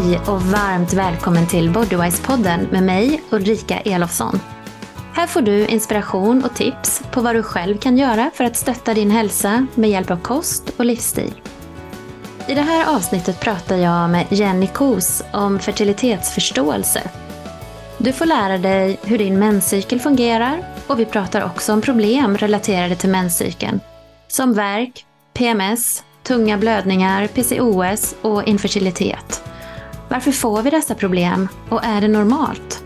Hej och varmt välkommen till Bodywise-podden med mig Ulrika Elofsson. Här får du inspiration och tips på vad du själv kan göra för att stötta din hälsa med hjälp av kost och livsstil. I det här avsnittet pratar jag med Jenny Kos om fertilitetsförståelse. Du får lära dig hur din menscykel fungerar och vi pratar också om problem relaterade till menscykeln. Som värk, PMS, tunga blödningar, PCOS och infertilitet. Varför får vi dessa problem och är det normalt?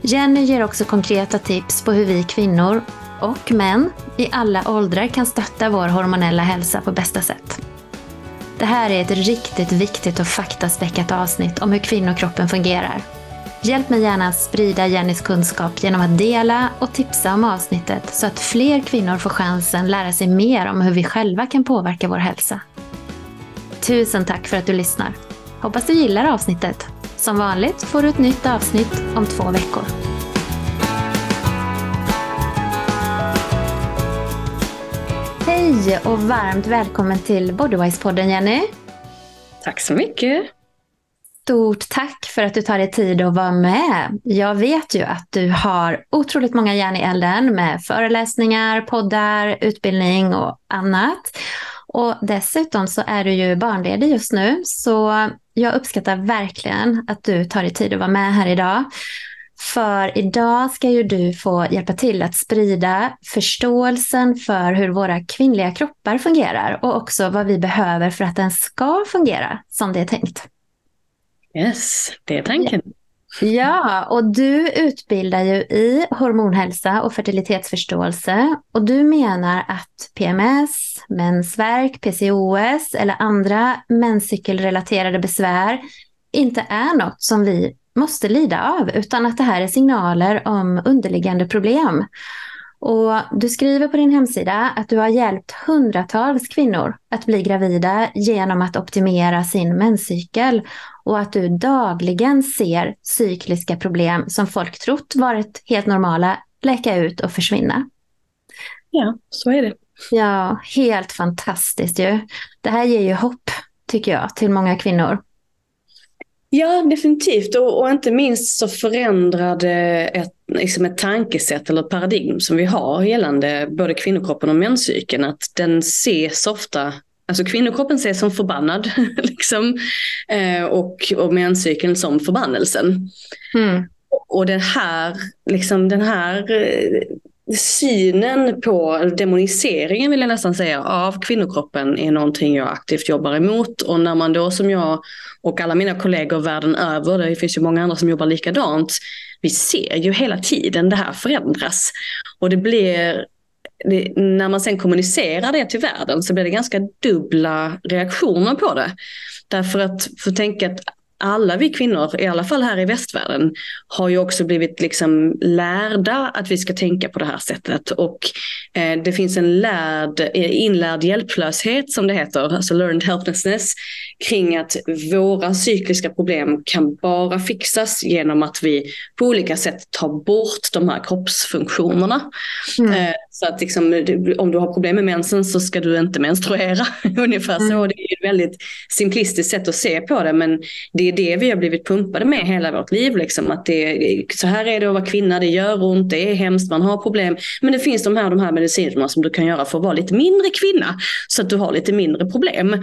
Jenny ger också konkreta tips på hur vi kvinnor och män i alla åldrar kan stötta vår hormonella hälsa på bästa sätt. Det här är ett riktigt viktigt och faktaspäckat avsnitt om hur kvinnokroppen fungerar. Hjälp mig gärna att sprida Jennys kunskap genom att dela och tipsa om avsnittet så att fler kvinnor får chansen lära sig mer om hur vi själva kan påverka vår hälsa. Tusen tack för att du lyssnar. Hoppas du gillar avsnittet. Som vanligt får du ett nytt avsnitt om två veckor. Hej och varmt välkommen till Bodywise-podden Jenny. Tack så mycket. Stort tack för att du tar dig tid att vara med. Jag vet ju att du har otroligt många järn i elden med föreläsningar, poddar, utbildning och annat. Och dessutom så är du ju barnledig just nu, så jag uppskattar verkligen att du tar dig tid att vara med här idag. För idag ska ju du få hjälpa till att sprida förståelsen för hur våra kvinnliga kroppar fungerar och också vad vi behöver för att den ska fungera som det är tänkt. Yes, det är tanken. Ja, och du utbildar ju i hormonhälsa och fertilitetsförståelse. Och du menar att PMS, mensvärk, PCOS eller andra menscykelrelaterade besvär inte är något som vi måste lida av, utan att det här är signaler om underliggande problem. Och du skriver på din hemsida att du har hjälpt hundratals kvinnor att bli gravida genom att optimera sin menscykel och att du dagligen ser cykliska problem som folk trott varit helt normala läka ut och försvinna. Ja, så är det. Ja, helt fantastiskt ju. Det här ger ju hopp, tycker jag, till många kvinnor. Ja, definitivt. Och, och inte minst så förändrade ett, liksom ett tankesätt eller ett paradigm som vi har gällande både kvinnokroppen och menscykeln. Att den ses ofta Alltså kvinnokroppen ses som förbannad liksom, eh, och, och menscykeln som förbannelsen. Mm. Och den här, liksom den här eh, synen på demoniseringen vill jag nästan säga av kvinnokroppen är någonting jag aktivt jobbar emot. Och när man då som jag och alla mina kollegor världen över, det finns ju många andra som jobbar likadant, vi ser ju hela tiden det här förändras. Och det blir det, när man sen kommunicerar det till världen så blir det ganska dubbla reaktioner på det. Därför att, för tänk att alla vi kvinnor, i alla fall här i västvärlden, har ju också blivit liksom lärda att vi ska tänka på det här sättet. Och eh, det finns en lärd, eh, inlärd hjälplöshet som det heter, alltså learned helplessness, kring att våra cykliska problem kan bara fixas genom att vi på olika sätt tar bort de här kroppsfunktionerna. Mm. Eh, så att liksom, om du har problem med mensen så ska du inte menstruera. Ungefär mm. så. Det är ett väldigt simplistiskt sätt att se på det. Men det är det vi har blivit pumpade med hela vårt liv. Liksom. Att det, så här är det att vara kvinna, det gör ont, det är hemskt, man har problem. Men det finns de här, de här medicinerna som du kan göra för att vara lite mindre kvinna. Så att du har lite mindre problem.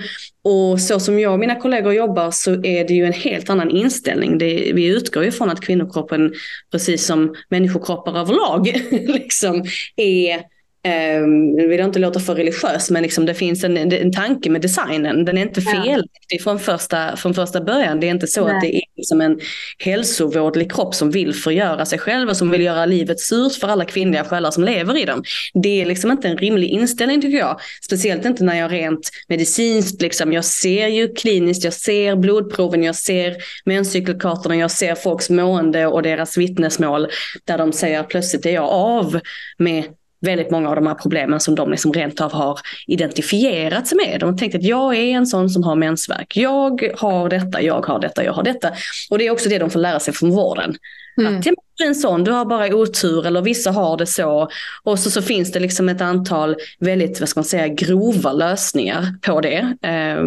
Och så som jag och mina kollegor jobbar så är det ju en helt annan inställning. Det, vi utgår ju från att kvinnokroppen, precis som människokroppar överlag, liksom, är Um, vill jag inte låta för religiös, men liksom det finns en, en tanke med designen. Den är inte fel ja. från, första, från första början. Det är inte så Nej. att det är liksom en hälsovårdlig kropp som vill förgöra sig själv och som vill göra livet surt för alla kvinnliga själar som lever i dem. Det är liksom inte en rimlig inställning tycker jag. Speciellt inte när jag rent medicinskt, liksom, jag ser ju kliniskt, jag ser blodproven, jag ser menscykelkartorna, jag ser folks mående och deras vittnesmål där de säger plötsligt är jag av med väldigt många av de här problemen som de liksom rent av har identifierat sig med. De har tänkt att jag är en sån som har mensvärk. Jag har detta, jag har detta, jag har detta. Och det är också det de får lära sig från vården. Mm. Att du är en sån, du har bara otur eller vissa har det så. Och så, så finns det liksom ett antal väldigt, vad ska man säga, grova lösningar på det. Eh,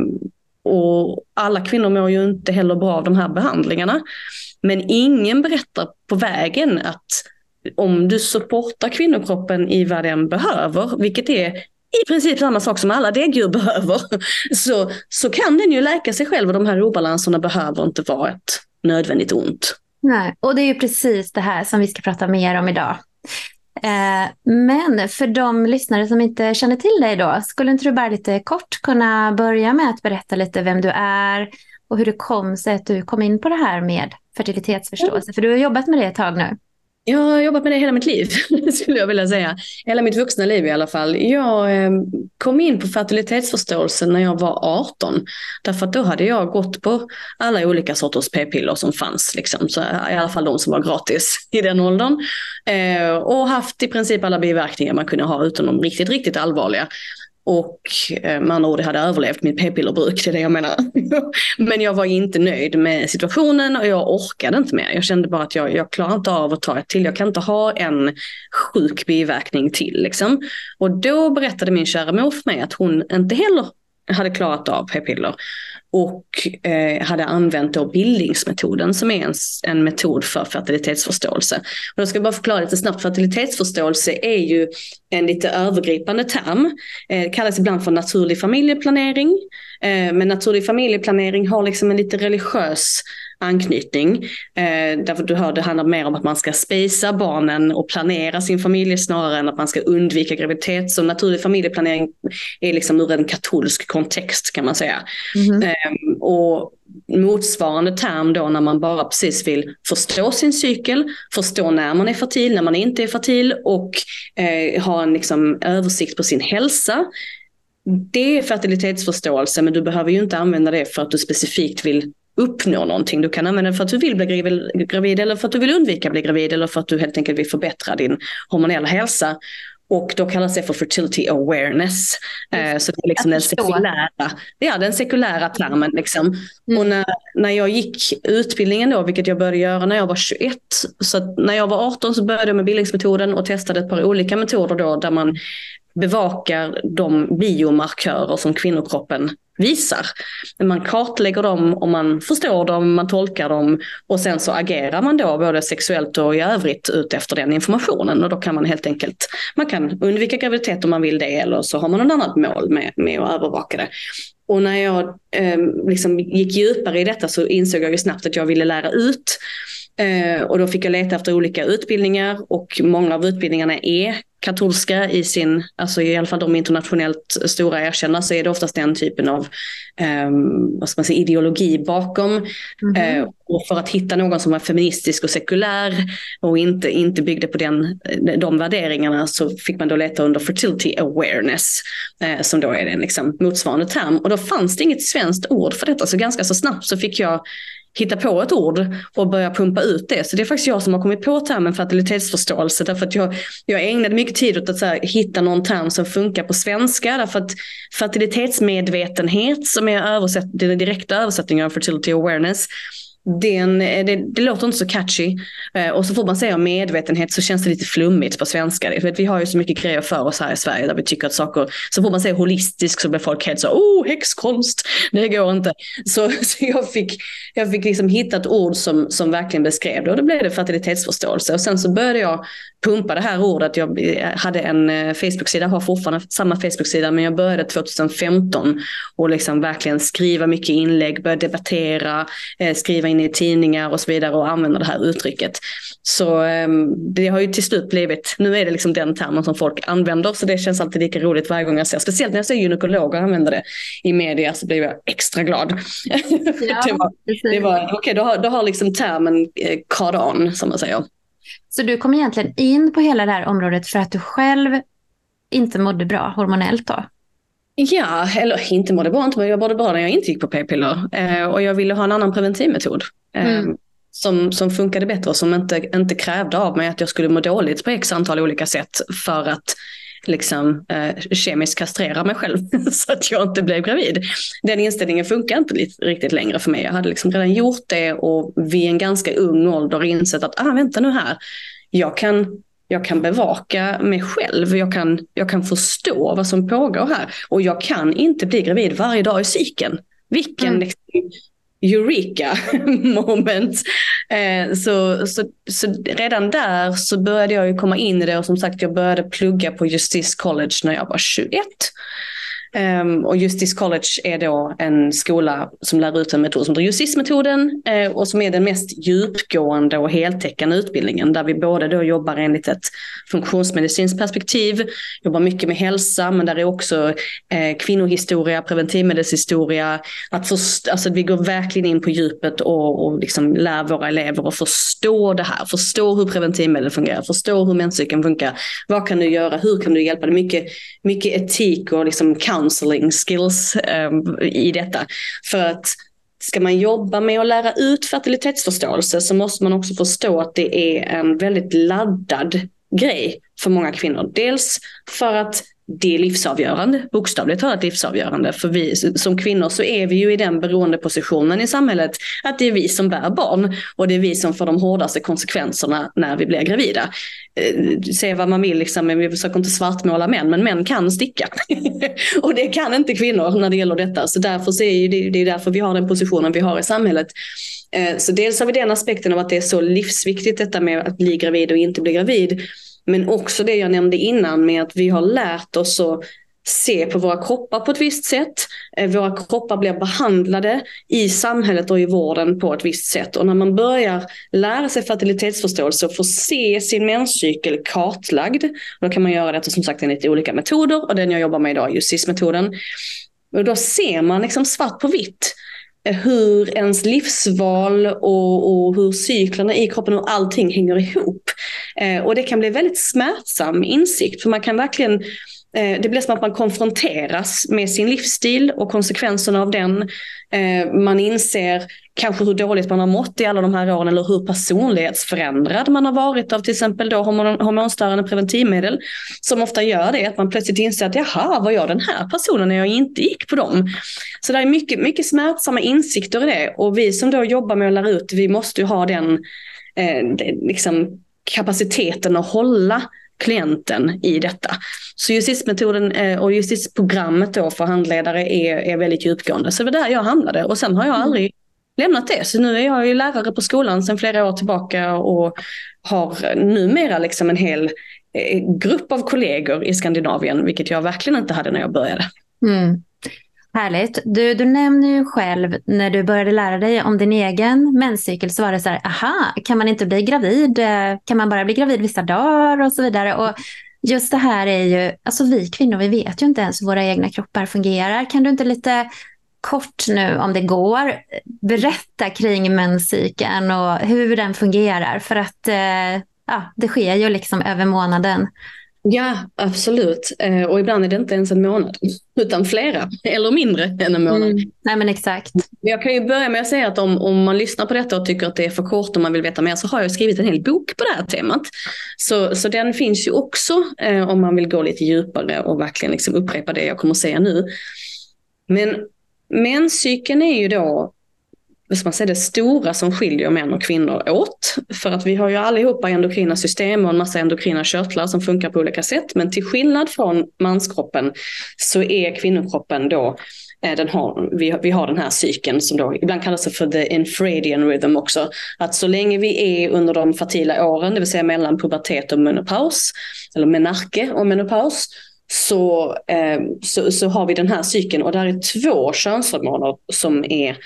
och alla kvinnor mår ju inte heller bra av de här behandlingarna. Men ingen berättar på vägen att om du supportar kvinnokroppen i vad den behöver, vilket är i princip samma sak som alla däggdjur behöver, så, så kan den ju läka sig själv och de här obalanserna behöver inte vara ett nödvändigt ont. Nej, och det är ju precis det här som vi ska prata mer om idag. Eh, men för de lyssnare som inte känner till dig då, skulle inte du bara lite kort kunna börja med att berätta lite vem du är och hur det kom sig att du kom in på det här med fertilitetsförståelse? För du har jobbat med det ett tag nu. Jag har jobbat med det hela mitt liv, skulle jag vilja säga. Hela mitt vuxna liv i alla fall. Jag eh, kom in på fertilitetsförståelsen när jag var 18. Därför att då hade jag gått på alla olika sorters p-piller som fanns. Liksom. Så, eh, I alla fall de som var gratis i den åldern. Eh, och haft i princip alla biverkningar man kunde ha utom de riktigt, riktigt allvarliga. Och eh, med andra ord, jag hade överlevt mitt p-pillerbruk, det är det jag menar. Men jag var inte nöjd med situationen och jag orkade inte mer. Jag kände bara att jag, jag klarar inte av att ta ett till. Jag kan inte ha en sjuk biverkning till. Liksom. Och då berättade min kära mor för mig att hon inte heller hade klarat av p-piller och eh, hade använt då bildningsmetoden som är en, en metod för fertilitetsförståelse. Och då ska jag bara förklara lite snabbt, fertilitetsförståelse är ju en lite övergripande term. Eh, kallas ibland för naturlig familjeplanering. Eh, men naturlig familjeplanering har liksom en lite religiös anknytning. Eh, därför du hör, det handlar mer om att man ska spisa barnen och planera sin familj snarare än att man ska undvika graviditet. Så naturlig familjeplanering är liksom ur en katolsk kontext kan man säga. Mm. Eh, och motsvarande term då när man bara precis vill förstå sin cykel, förstå när man är fertil, när man inte är fertil och eh, ha en liksom, översikt på sin hälsa. Det är fertilitetsförståelse men du behöver ju inte använda det för att du specifikt vill uppnå någonting. Du kan använda det för att du vill bli gravid eller för att du vill undvika att bli gravid eller för att du helt enkelt vill förbättra din hormonella hälsa. Och då kallas det för fertility awareness. Eh, så det är liksom den sekulära, ja, den sekulära termen. Liksom. Mm. Och när, när jag gick utbildningen då, vilket jag började göra när jag var 21, så när jag var 18 så började jag med bildningsmetoden och testade ett par olika metoder då där man bevakar de biomarkörer som kvinnokroppen visar. Man kartlägger dem och man förstår dem, man tolkar dem och sen så agerar man då både sexuellt och i övrigt ut efter den informationen och då kan man helt enkelt, man kan undvika graviditet om man vill det eller så har man något annat mål med, med att övervaka det. Och när jag eh, liksom gick djupare i detta så insåg jag ju snabbt att jag ville lära ut och då fick jag leta efter olika utbildningar och många av utbildningarna är katolska i sin, alltså i alla fall de internationellt stora erkända så är det oftast den typen av eh, vad ska man säga, ideologi bakom. Mm -hmm. eh, och för att hitta någon som var feministisk och sekulär och inte, inte byggde på den, de värderingarna så fick man då leta under fertility awareness eh, som då är den liksom motsvarande term. Och då fanns det inget svenskt ord för detta så ganska så snabbt så fick jag hitta på ett ord och börja pumpa ut det. Så det är faktiskt jag som har kommit på termen fertilitetsförståelse. Därför att jag, jag ägnade mycket tid åt att här, hitta någon term som funkar på svenska. Därför att fertilitetsmedvetenhet som är översätt, den direkta översättningen av fertility awareness den, eh, det, det, låter inte så catchy. Eh, och så får man säga medvetenhet så känns det lite flummigt på svenska. För vi har ju så mycket grejer för oss här i Sverige där vi tycker att saker, så får man säga holistisk så blir folk helt så, oh häxkonst, det går inte. Så, så jag fick, jag fick liksom hitta ett ord som, som verkligen beskrev det och då blev det fertilitetsförståelse. Och sen så började jag pumpa det här ordet. Jag eh, hade en Facebook-sida, har fortfarande samma Facebook-sida, men jag började 2015 och liksom verkligen skriva mycket inlägg, börja debattera, skriva in in i tidningar och så vidare och använder det här uttrycket. Så ehm, det har ju till slut blivit, nu är det liksom den termen som folk använder så det känns alltid lika roligt varje gång jag ser, speciellt när jag ser gynekologer använda det i media så blir jag extra glad. Ja, det var, det var, okay, då har, då har liksom termen eh, on som man säger. Så du kom egentligen in på hela det här området för att du själv inte mådde bra hormonellt då? Ja, eller inte mådde bra, inte, men jag mådde bra när jag inte gick på p-piller. Eh, och jag ville ha en annan preventivmetod. Eh, mm. som, som funkade bättre och som inte, inte krävde av mig att jag skulle må dåligt på x antal olika sätt för att liksom eh, kemiskt kastrera mig själv så att jag inte blev gravid. Den inställningen funkar inte riktigt längre för mig. Jag hade liksom redan gjort det och vid en ganska ung ålder insett att, ah vänta nu här, jag kan jag kan bevaka mig själv, jag kan, jag kan förstå vad som pågår här och jag kan inte bli gravid varje dag i cykeln. Vilken mm. liksom, eureka moment. Eh, så, så, så redan där så började jag ju komma in i det och som sagt jag började plugga på Justice College när jag var 21. Um, och Justice College är då en skola som lär ut en metod som heter Justice-metoden uh, eh, och som är den mest djupgående och heltäckande utbildningen där vi både då jobbar enligt ett funktionsmedicinskt perspektiv, jobbar mycket med hälsa men där är också uh, kvinnohistoria, preventivmedelshistoria, att först, alltså vi går verkligen in på djupet och, och liksom lär våra elever att förstå det här, förstå hur preventivmedel fungerar, förstå hur menscykeln funkar, vad kan du göra, hur kan du hjälpa? Det mycket, mycket etik och liksom kan counseling skills ehm, i detta. För att ska man jobba med att lära ut fertilitetsförståelse så måste man också förstå att det är en väldigt laddad grej för många kvinnor. Dels för att det är livsavgörande, bokstavligt talat livsavgörande. För vi som kvinnor så är vi ju i den beroendepositionen i samhället att det är vi som bär barn och det är vi som får de hårdaste konsekvenserna när vi blir gravida. Eh, se vad man vill, liksom, men vi försöker inte svartmåla män, men män kan sticka. och det kan inte kvinnor när det gäller detta. Så därför så är det, det är därför vi har den positionen vi har i samhället. Eh, så dels har vi den aspekten av att det är så livsviktigt detta med att bli gravid och inte bli gravid. Men också det jag nämnde innan med att vi har lärt oss att se på våra kroppar på ett visst sätt. Eh, våra kroppar blir behandlade i samhället och i vården på ett visst sätt. Och när man börjar lära sig fertilitetsförståelse och få se sin menscykel kartlagd, då kan man göra detta som sagt enligt olika metoder och den jag jobbar med idag är just CIS-metoden. Och då ser man liksom svart på vitt hur ens livsval och, och hur cyklerna i kroppen och allting hänger ihop. Eh, och det kan bli väldigt smärtsam insikt för man kan verkligen Eh, det blir som att man konfronteras med sin livsstil och konsekvenserna av den. Eh, man inser kanske hur dåligt man har mått i alla de här åren eller hur personlighetsförändrad man har varit av till exempel då hormon, hormonstörande preventivmedel. Som ofta gör det, att man plötsligt inser att jaha, var jag den här personen när jag inte gick på dem? Så det är mycket, mycket smärtsamma insikter i det och vi som då jobbar med att lära ut, vi måste ju ha den eh, liksom kapaciteten att hålla klienten i detta. Så justismetoden eh, och justisprogrammet då för handledare är, är väldigt djupgående. Så det var där jag hamnade och sen har jag mm. aldrig lämnat det. Så nu är jag ju lärare på skolan sedan flera år tillbaka och har numera liksom en hel eh, grupp av kollegor i Skandinavien, vilket jag verkligen inte hade när jag började. Mm. Härligt. Du, du nämner ju själv när du började lära dig om din egen menscykel så var det så här, aha, kan man inte bli gravid? Kan man bara bli gravid vissa dagar och så vidare? Och just det här är ju, alltså vi kvinnor, vi vet ju inte ens hur våra egna kroppar fungerar. Kan du inte lite kort nu, om det går, berätta kring menscykeln och hur den fungerar? För att eh, ja, det sker ju liksom över månaden. Ja, absolut. Eh, och ibland är det inte ens en månad, utan flera, eller mindre än en månad. Mm. Nej, men exakt. Jag kan ju börja med att säga att om, om man lyssnar på detta och tycker att det är för kort och man vill veta mer så har jag skrivit en hel bok på det här temat. Så, så den finns ju också eh, om man vill gå lite djupare och verkligen liksom upprepa det jag kommer att säga nu. Men menscykeln är ju då vad man säga, det stora som skiljer män och kvinnor åt. För att vi har ju allihopa endokrina system och en massa endokrina körtlar som funkar på olika sätt. Men till skillnad från manskroppen så är kvinnokroppen då eh, den har, vi, vi har den här cykeln som då ibland kallas för the infradian rhythm också. Att så länge vi är under de fertila åren, det vill säga mellan pubertet och menopaus, eller menarke och menopaus, så, eh, så, så, har vi den här cykeln och där är två könshormoner som är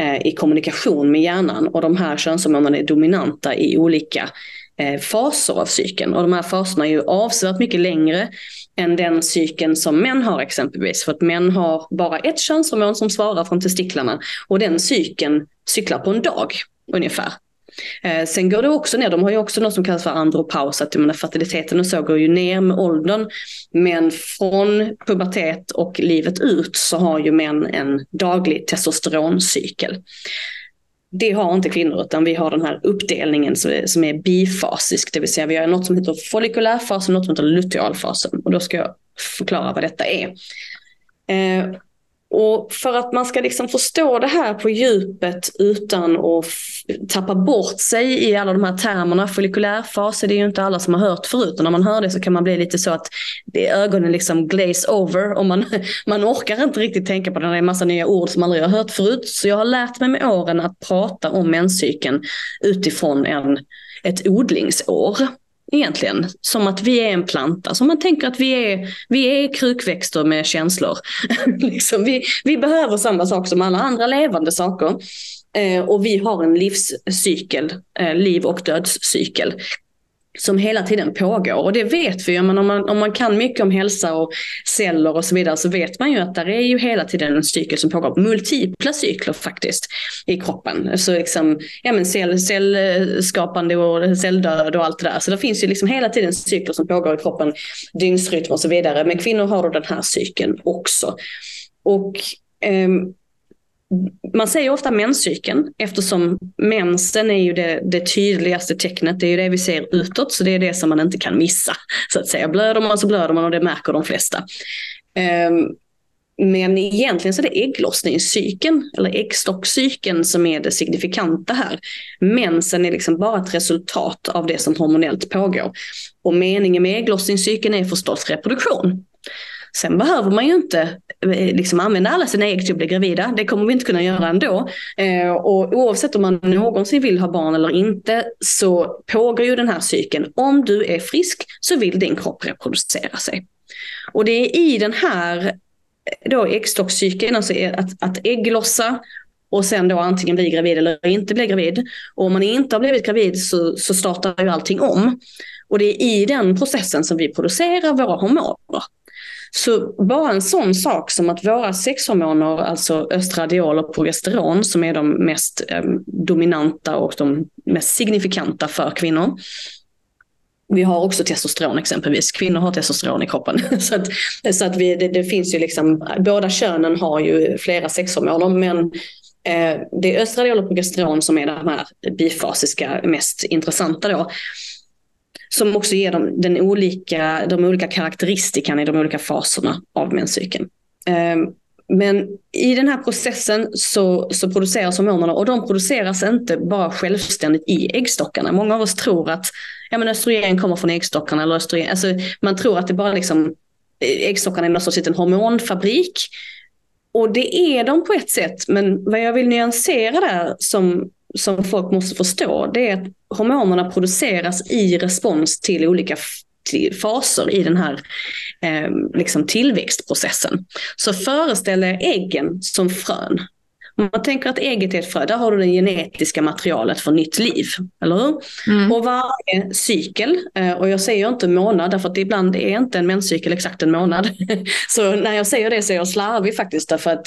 Eh, i kommunikation med hjärnan och de här könshormonerna är dominanta i olika eh, faser av cykeln och de här faserna är ju avsevärt mycket längre än den cykeln som män har exempelvis. För att män har bara ett könshormon som svarar från testiklarna och den cykeln cyklar på en dag ungefär. Eh, sen går det också ner, de har ju också något som kallas för andropaus, att menar, fertiliteten och så går ju ner med åldern. Men från pubertet och livet ut så har ju män en daglig testosteroncykel. Det har inte kvinnor utan vi har den här uppdelningen som är bifasisk, det vill säga vi har något som heter follikulärfasen, och något som heter lutealfasen. Och då ska jag förklara vad detta är. Eh, och för att man ska liksom förstå det här på djupet utan att tappa bort sig i alla de här termerna. Follikulärfas är det ju inte alla som har hört förut och när man hör det så kan man bli lite så att ögonen liksom glaze over och man, man orkar inte riktigt tänka på det. Det är en massa nya ord som man aldrig har hört förut. Så jag har lärt mig med åren att prata om menscykeln utifrån en, ett odlingsår egentligen. Som att vi är en planta, som man tänker att vi är, vi är krukväxter med känslor. liksom, vi, vi behöver samma sak som alla andra levande saker. Eh, och vi har en livscykel, eh, liv och dödscykel som hela tiden pågår. Och det vet vi ju, men om man, om man kan mycket om hälsa och celler och så vidare så vet man ju att det är ju hela tiden en cykel som pågår. Multipla cykler faktiskt i kroppen. Så liksom, ja men cell, cellskapande och celldöd och allt det där. Så det finns ju liksom hela tiden cykler som pågår i kroppen, dygnsrytm och så vidare. Men kvinnor har då den här cykeln också. Och um, man säger ofta menscykeln eftersom mensen är ju det, det, tydligaste tecknet. Det är ju det vi ser utåt så det är det som man inte kan missa. Så att säga. Blöder man så blöder man och det märker de flesta. Um, men egentligen så är det ägglossningscykeln eller äggstockcykeln som är det signifikanta här. Mensen är liksom bara ett resultat av det som hormonellt pågår. Och meningen med ägglossningscykeln är förstås reproduktion. Sen behöver man ju inte eh, liksom använda alla sina ägg till att bli gravida. Det kommer vi inte kunna göra ändå. Eh, och oavsett om man någonsin vill ha barn eller inte så pågår ju den här cykeln. Om du är frisk så vill din kropp reproducera sig. Och det är i den här eh, då äggstockcykeln, alltså att, att ägglossa och sen då antingen bli gravid eller inte bli gravid. Och om man inte har blivit gravid så, så startar ju allting om. Och det är i den processen som vi producerar våra hormoner. Så bara en sån sak som att våra sexhormoner, alltså östradiol och progesteron, som är de mest eh, dominanta och de mest signifikanta för kvinnor. Vi har också testosteron exempelvis. Kvinnor har testosteron i kroppen. så att, så att vi, det, det finns ju liksom, båda könen har ju flera sexhormoner men eh, det är östradiol och progesteron som är de här bifasiska mest intressanta då som också ger dem den olika, de olika karaktäristikan i de olika faserna av menscykeln. Ehm, men i den här processen så, så produceras hormonerna och de produceras inte bara självständigt i äggstockarna. Många av oss tror att ja, men östrogen kommer från äggstockarna. Eller östrogen, alltså, man tror att det bara liksom, eh, äggstockarna är någon sorts liten hormonfabrik. Och det är de på ett sätt, men vad jag vill nyansera där som som folk måste förstå det är att hormonerna produceras i respons till olika faser i den här eh, liksom tillväxtprocessen. Så föreställ er äggen som frön. Man tänker att ägget är ett frö, där har du det genetiska materialet för nytt liv. Eller hur? Mm. Och varje cykel, eh, och jag säger inte månad, därför att ibland är inte en menscykel exakt en månad. Så när jag säger det så är jag slarvig faktiskt, därför att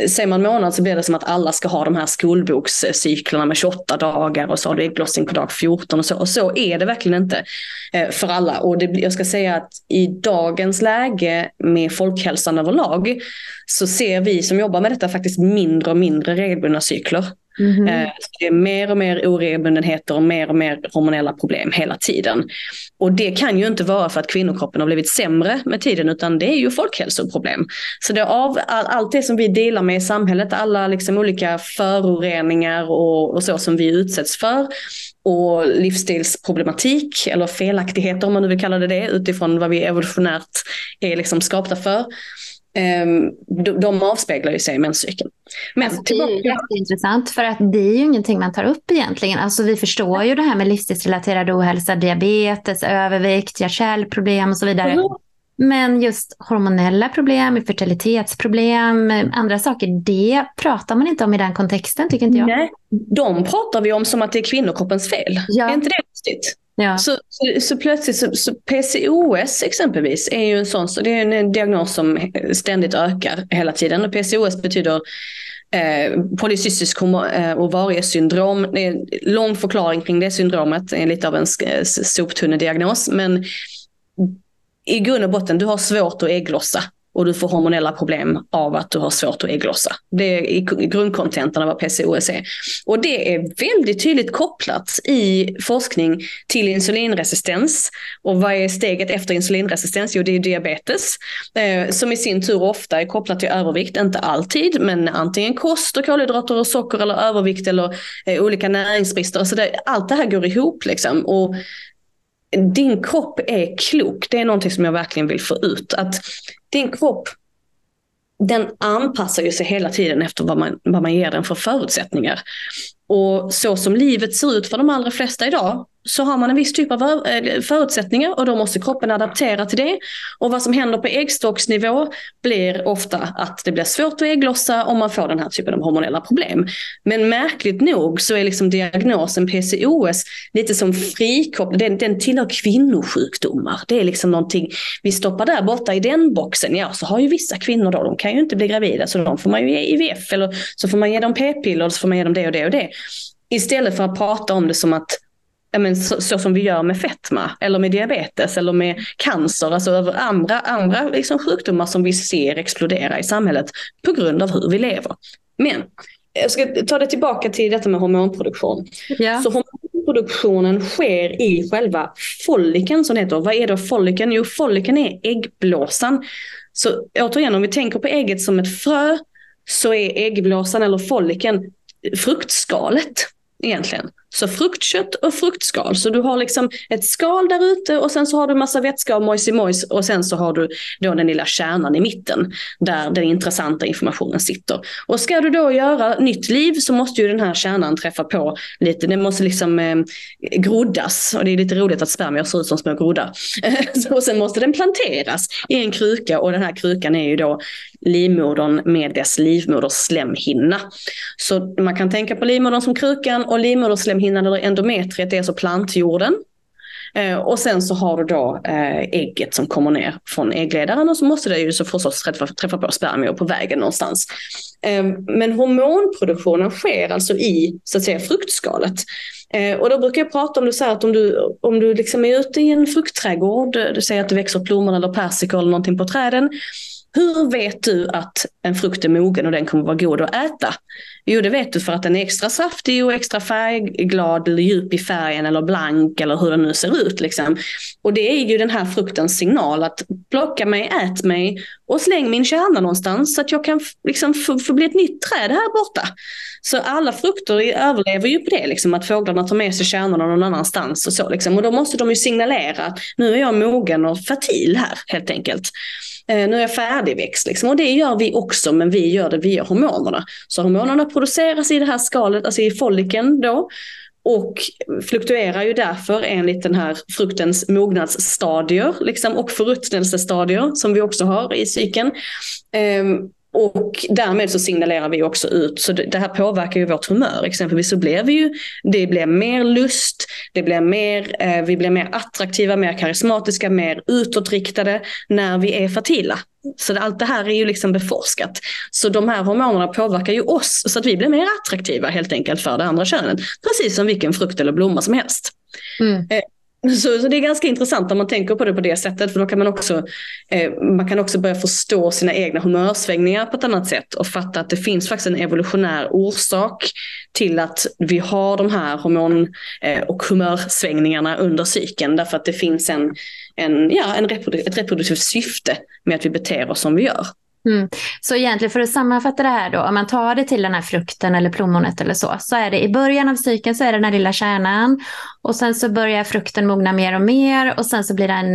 eh, säger man månad så blir det som att alla ska ha de här skolbokscyklerna med 28 dagar och så har du ägglossning på dag 14 och så. Och så är det verkligen inte eh, för alla. Och det, jag ska säga att i dagens läge med folkhälsan överlag så ser vi som jobbar med detta faktiskt mindre och mindre regelbundna cykler. Mm. Det är mer och mer oregelbundenheter och mer och mer hormonella problem hela tiden. Och det kan ju inte vara för att kvinnokroppen har blivit sämre med tiden utan det är ju folkhälsoproblem. Så det är av all, allt det som vi delar med i samhället, alla liksom olika föroreningar och, och så som vi utsätts för och livsstilsproblematik eller felaktigheter om man nu vill kalla det det utifrån vad vi evolutionärt är liksom skapta för Ehm, de, avspeglar ju sig i menscykeln. Men alltså, det är jätteintressant för att det är ju ingenting man tar upp egentligen. Alltså vi förstår ju det här med livsstilsrelaterad ohälsa, diabetes, övervikt, hjärt-kärlproblem och så vidare. Mm. Men just hormonella problem, fertilitetsproblem, andra saker, det pratar man inte om i den kontexten tycker inte jag. Nej, de pratar vi om som att det är kvinnokroppens fel. Ja. Är inte det lustigt? Ja. Så, så, så, plötsligt, så, så, PCOS exempelvis är ju en sån, så det är en diagnos som ständigt ökar hela tiden. Och PCOS betyder eh, polycystisk eh, ovariesyndrom. Det är en lång förklaring kring det syndromet, det är lite av en soptunnediagnos. Men i grund och botten, du har svårt att ägglossa och du får hormonella problem av att du har svårt att ägglossa. Det är grundkontentan av vad PCOS är. Och det är väldigt tydligt kopplat i forskning till insulinresistens. Och vad är steget efter insulinresistens? Jo, det är diabetes. Eh, som i sin tur ofta är kopplat till övervikt, inte alltid, men antingen kost och kolhydrater och socker eller övervikt eller eh, olika näringsbrister. Så det, allt det här går ihop liksom. Och din kropp är klok. Det är någonting som jag verkligen vill få ut. Att din kropp den anpassar ju sig hela tiden efter vad man, vad man ger den för förutsättningar. Och så som livet ser ut för de allra flesta idag så har man en viss typ av eh, förutsättningar och då måste kroppen adaptera till det. Och vad som händer på äggstocksnivå blir ofta att det blir svårt att ägglossa om man får den här typen av hormonella problem. Men märkligt nog så är liksom diagnosen PCOS lite som frikopplad, den, den tillhör kvinnosjukdomar. Det är liksom någonting vi stoppar där borta i den boxen. Ja, så har ju vissa kvinnor då, de kan ju inte bli gravida så de får man ju ge IVF eller så får man ge dem p-piller och så får man ge dem det och det och det. Istället för att prata om det som att men, så, så, som vi gör med fetma eller med diabetes eller med cancer, alltså över andra, andra liksom sjukdomar som vi ser explodera i samhället på grund av hur vi lever. Men jag ska ta det tillbaka till detta med hormonproduktion. Ja. Så hormonproduktionen sker i själva folliken som det heter. Vad är då folliken? Jo, folliken är äggblåsan. Så återigen, om vi tänker på ägget som ett frö så är äggblåsan eller folliken fruktskalet egentligen. Så fruktkött och fruktskal. Så du har liksom ett skal där ute och sen så har du massa vätska och mojs i mojs och sen så har du då den lilla kärnan i mitten där den intressanta informationen sitter. Och ska du då göra nytt liv så måste ju den här kärnan träffa på lite, den måste liksom eh, groddas och det är lite roligt att spermier ser ut som små groddar. och sen måste den planteras i en kruka och den här krukan är ju då livmodern med dess livmoderslemhinna. Så man kan tänka på livmodern som krukan och livmoderslemhinnan eller endometriet är alltså plantjorden. Eh, och sen så har du då eh, ägget som kommer ner från äggledaren och så måste det ju så förstås träffa, träffa på spermier på vägen någonstans. Eh, men hormonproduktionen sker alltså i så att säga fruktskalet. Och då brukar jag prata om det så här att om du, om du liksom är ute i en fruktträdgård, du säger att det växer plommon eller persikor eller någonting på träden. Hur vet du att en frukt är mogen och den kommer vara god att äta? Jo, det vet du för att den är extra saftig och extra färgglad eller djup i färgen eller blank eller hur den nu ser ut. Liksom. Och det är ju den här fruktens signal att plocka mig, ät mig och släng min kärna någonstans så att jag kan liksom få, bli ett nytt träd här borta. Så alla frukter överlever ju på det, liksom, att fåglarna tar med sig kärnorna någon annanstans och så. Liksom. Och då måste de ju signalera att nu är jag mogen och fertil här helt enkelt. Eh, nu är jag färdigväxt. Liksom. Och det gör vi också, men vi gör det via hormonerna. Så hormonerna produceras i det här skalet, alltså i folliken då. Och fluktuerar ju därför enligt den här fruktens mognadsstadier liksom, och förruttnelsestadier som vi också har i cykeln. Um, och därmed så signalerar vi också ut, så det, här påverkar ju vårt humör. Exempelvis så blir vi ju, det blir mer lust, det blir mer, eh, vi blir mer attraktiva, mer karismatiska, mer utåtriktade när vi är fertila. Så allt det här är ju liksom beforskat. Så de här hormonerna påverkar ju oss så att vi blir mer attraktiva helt enkelt för det andra könet. Precis som vilken frukt eller blomma som helst. Mm. Eh, så, så, det är ganska intressant om man tänker på det på det sättet. För då kan man också, eh, man kan också börja förstå sina egna humörsvängningar på ett annat sätt. Och fatta att det finns faktiskt en evolutionär orsak till att vi har de här hormon eh, och humörsvängningarna under cykeln. Därför att det finns en, en, ja, en reprodu ett reproduktivt syfte med att vi beter oss som vi gör. Mm. Så egentligen för att sammanfatta det här då, om man tar det till den här frukten eller plommonet eller så, så är det i början av cykeln så är det den här lilla kärnan och sen så börjar frukten mogna mer och mer och sen så blir den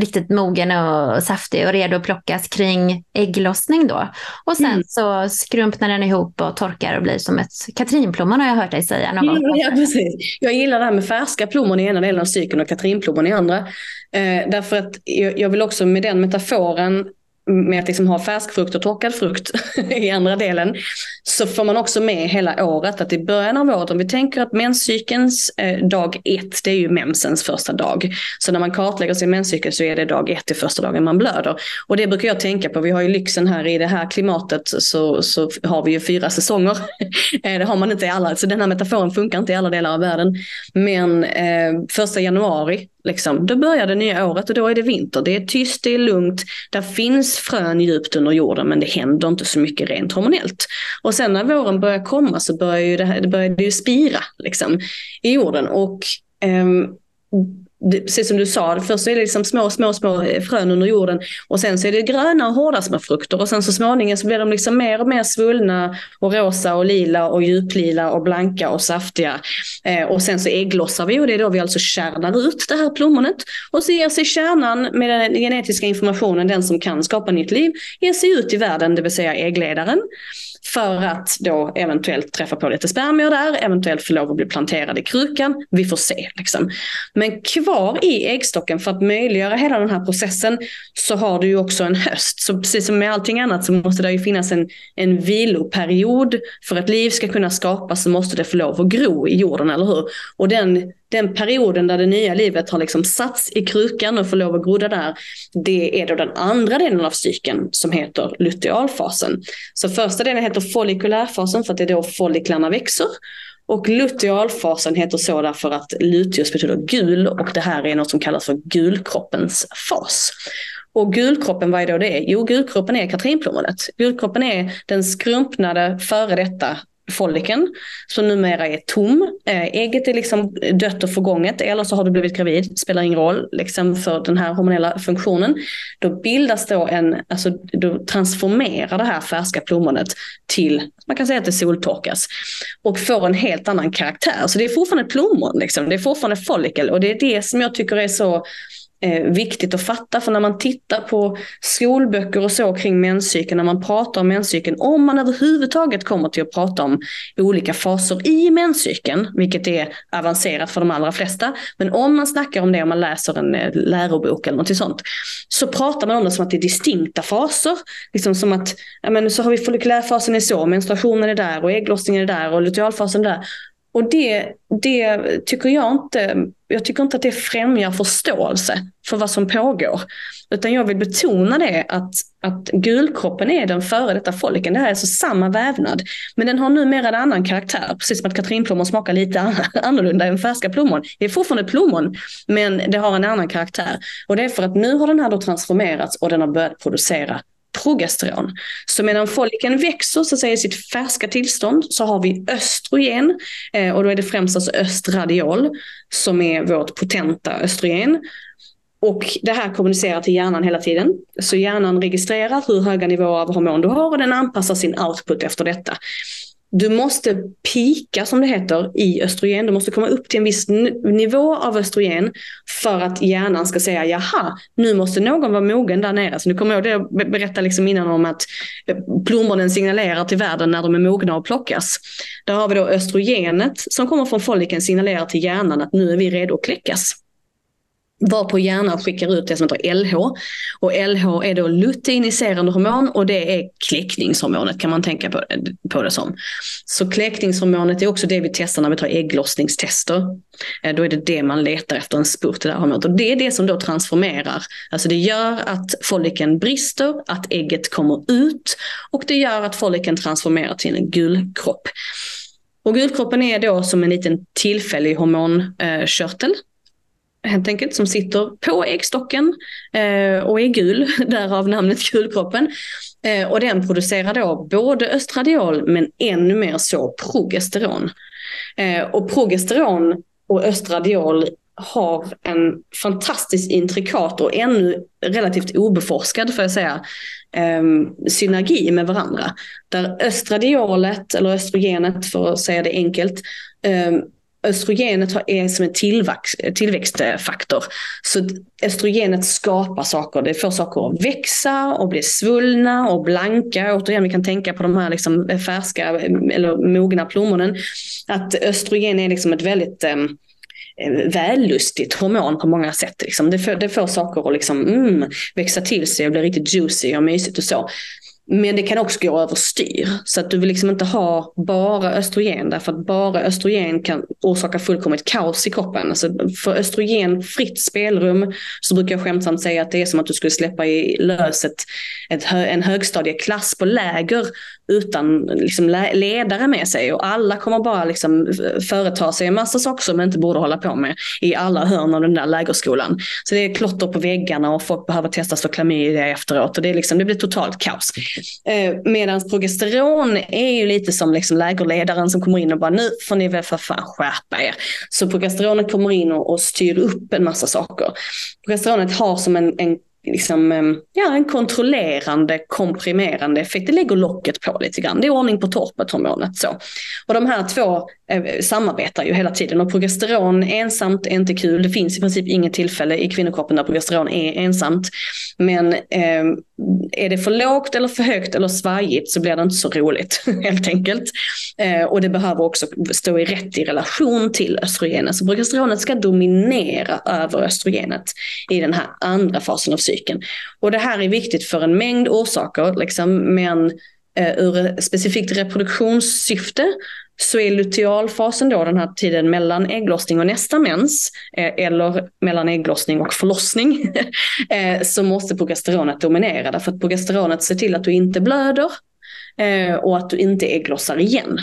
riktigt mogen och saftig och redo att plockas kring ägglossning då. Och sen mm. så skrumpnar den ihop och torkar och blir som ett katrinplommon har jag hört dig säga. Någon gång. Ja, precis. Jag gillar det här med färska plommon i ena delen av cykeln och katrinplommon i andra. Eh, därför att jag, jag vill också med den metaforen med att liksom ha färsk frukt och torkad frukt i andra delen, så får man också med hela året att i början av året, om vi tänker att menscykelns eh, dag ett, det är ju mensens första dag. Så när man kartlägger sin menscykel så är det dag ett till första dagen man blöder. Och det brukar jag tänka på, vi har ju lyxen här i det här klimatet så, så har vi ju fyra säsonger. Eh, det har man inte i alla, så den här metaforen funkar inte i alla delar av världen. Men eh, första januari Liksom. Då börjar det nya året och då är det vinter. Det är tyst, det är lugnt. Där finns frön djupt under jorden men det händer inte så mycket rent hormonellt. Och sen när våren börjar komma så börjar ju det, här, det, börjar det ju spira liksom, i jorden. Och um, precis som du sa, först är det liksom små, små, små frön under jorden och sen så är det gröna och hårda små frukter och sen så småningom så blir de liksom mer och mer svullna och rosa och lila och djuplila och blanka och saftiga. Eh, och sen så ägglossar vi och det är då vi alltså kärnar ut det här plommonet och så ger sig kärnan med den genetiska informationen, den som kan skapa nytt liv, ger sig ut i världen, det vill säga äggledaren för att då eventuellt träffa på lite spermier där, eventuellt få lov att bli planterad i krukan. Vi får se. Liksom. Men kvar i äggstocken för att möjliggöra hela den här processen så har du ju också en höst. Så precis som med allting annat så måste det ju finnas en, en viloperiod. För att liv ska kunna skapas så måste det få lov att gro i jorden, eller hur? Och den den perioden där det nya livet har liksom satts i krukan och får lov att grodda där, det är då den andra delen av cykeln som heter lutealfasen. Så första delen heter follikulärfasen för att det är då folliklarna växer. Och lutealfasen heter så därför att luteus betyder gul och det här är något som kallas för gulkroppens fas. Och gulkroppen, vad är då det? Jo, gulkroppen är katrinplommonet. Gulkroppen är den skrumpnade före detta folliken som numera är tom. Eh, ägget är liksom dött och förgånget eller så har du blivit gravid, spelar ingen roll liksom för den här hormonella funktionen. Då bildas då en, alltså då transformerar det här färska plommonet till, man kan säga att det soltorkas och får en helt annan karaktär. Så det är fortfarande plommon, liksom. det är fortfarande follikel och det är det som jag tycker är så Eh, viktigt att fatta. För när man tittar på skolböcker och så kring menscykeln, när man pratar om menscykeln, om man överhuvudtaget kommer till att prata om olika faser i menscykeln, vilket är avancerat för de allra flesta, men om man snackar om det, om man läser en eh, lärobok eller något sånt, så pratar man om det som att det är distinkta faser. Liksom som att, ja men så har vi follikulärfasen är så, menstruationen är där och ägglossningen är där och lutealfasen är där. Och det, det tycker jag inte, jag tycker inte att det främjar förståelse för vad som pågår. Utan jag vill betona det att, att gulkroppen är den före detta folken. Det här är alltså samma vävnad. Men den har numera en annan karaktär. Precis som att katrinplommon smakar lite annorlunda än färska plommon. Det är fortfarande plommon, men det har en annan karaktär. Och det är för att nu har den här då transformerats och den har börjat producera progesteron. Så medan folliken växer så säga, i sitt färska tillstånd så har vi östrogen eh, och då är det främst alltså östradiol som är vårt potenta östrogen. Och det här kommunicerar till hjärnan hela tiden. Så hjärnan registrerar hur höga nivåer av hormon du har och den anpassar sin output efter detta du måste pika som det heter i östrogen. Du måste komma upp till en viss nivå av östrogen för att hjärnan ska säga jaha, nu måste någon vara mogen där nere. Så nu kommer jag ihåg det jag berättade liksom innan om att eh, plommonen signalerar till världen när de är mogna och plockas. Där har vi då östrogenet som kommer från folliken signalerar till hjärnan att nu är vi redo att kläckas varpå hjärnan skickar ut det som heter LH. Och LH är då luteiniserande hormon och det är kläckningshormonet kan man tänka på, på det som. Så kläckningshormonet är också det vi testar när vi tar ägglossningstester. Eh, då är det det man letar efter, en spurt i det här hormonet. Och det är det som då transformerar. Alltså det gör att folliken brister, att ägget kommer ut och det gör att folliken transformerar till en gulkropp. Och gulkroppen är då som en liten tillfällig hormonkörtel helt enkelt som sitter på äggstocken eh, och är gul, därav namnet gulkroppen. Eh, och den producerar då både östradiol men ännu mer så progesteron. Eh, och progesteron och östradiol har en fantastiskt intrikat och ännu relativt obeforskad, får jag säga, eh, synergi med varandra. Där östradiolet, eller östrogenet för att säga det enkelt, eh, östrogenet är som en tillväxtfaktor. Så östrogenet skapar saker, det får saker att växa och bli svullna och blanka. Återigen, vi kan tänka på de här liksom färska mm, eller mogna plommonen. Att östrogen är liksom ett väldigt ehm, eh, um, vällustigt hormon på många sätt. Liksom. Det, får, det får saker att liksom, mm, växa till sig och bli riktigt juicy och mysigt och så. Men det kan också gå överstyr. Så att du vill liksom inte ha bara östrogen därför att bara östrogen kan orsaka fullkomligt kaos i kroppen. Alltså för östrogen fritt spelrum så brukar jag skämtsamt säga att det är som att du skulle släppa i löset ett, en högstadieklass på läger utan liksom ledare med sig och alla kommer bara liksom företa sig en massa saker som man inte borde hålla på med i alla hörn av den där lägerskolan. Så det är klotter på väggarna och folk behöver testas för klamydia efteråt och det, är liksom, det blir totalt kaos. Eh, Medan progesteron är ju lite som liksom lägerledaren som kommer in och bara nu får ni väl för fan skärpa er. Så progesteronet kommer in och, och styr upp en massa saker. Progesteronet har som en, en liksom, ja, en kontrollerande, komprimerande effekt. Det lägger locket på lite grann. Det är ordning på torpet hormonet. Så. Och de här två Eh, samarbetar ju hela tiden och progesteron ensamt är inte kul. Det finns i princip inget tillfälle i kvinnokroppen där progesteron är ensamt. Men eh, är det för lågt eller för högt eller svajigt så blir det inte så roligt helt enkelt. Eh, och det behöver också stå i rätt i relation till östrogenet. Så progesteronet ska dominera över östrogenet i den här andra fasen av cykeln. Och det här är viktigt för en mängd orsaker, liksom, men eh, ur specifikt reproduktionssyfte så är lutealfasen då den här tiden mellan ägglossning och nästa mens, eh, eller mellan ägglossning och förlossning, eh, så måste progesteronet dominera. Därför att progesteronet ser till att du inte blöder eh, och att du inte ägglossar igen.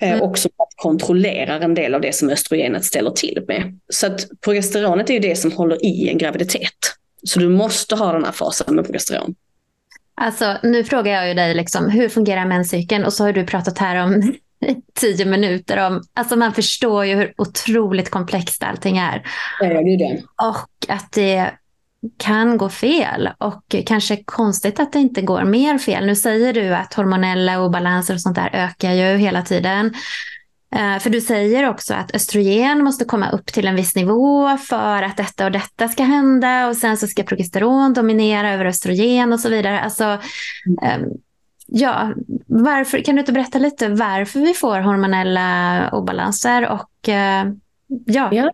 Mm. Och som kontrollerar en del av det som östrogenet ställer till med. Så att progesteronet är ju det som håller i en graviditet. Så du måste ha den här fasen med progesteron. Alltså, nu frågar jag ju dig, liksom, hur fungerar menscykeln? Och så har du pratat här om tio minuter. Om, alltså man förstår ju hur otroligt komplext allting är. Ja, det är det. Och att det kan gå fel och kanske konstigt att det inte går mer fel. Nu säger du att hormonella obalanser och sånt där ökar ju hela tiden. Eh, för du säger också att östrogen måste komma upp till en viss nivå för att detta och detta ska hända och sen så ska progesteron dominera över östrogen och så vidare. Alltså, mm. ja, varför, kan du inte berätta lite varför vi får hormonella obalanser och eh, ja. Ja,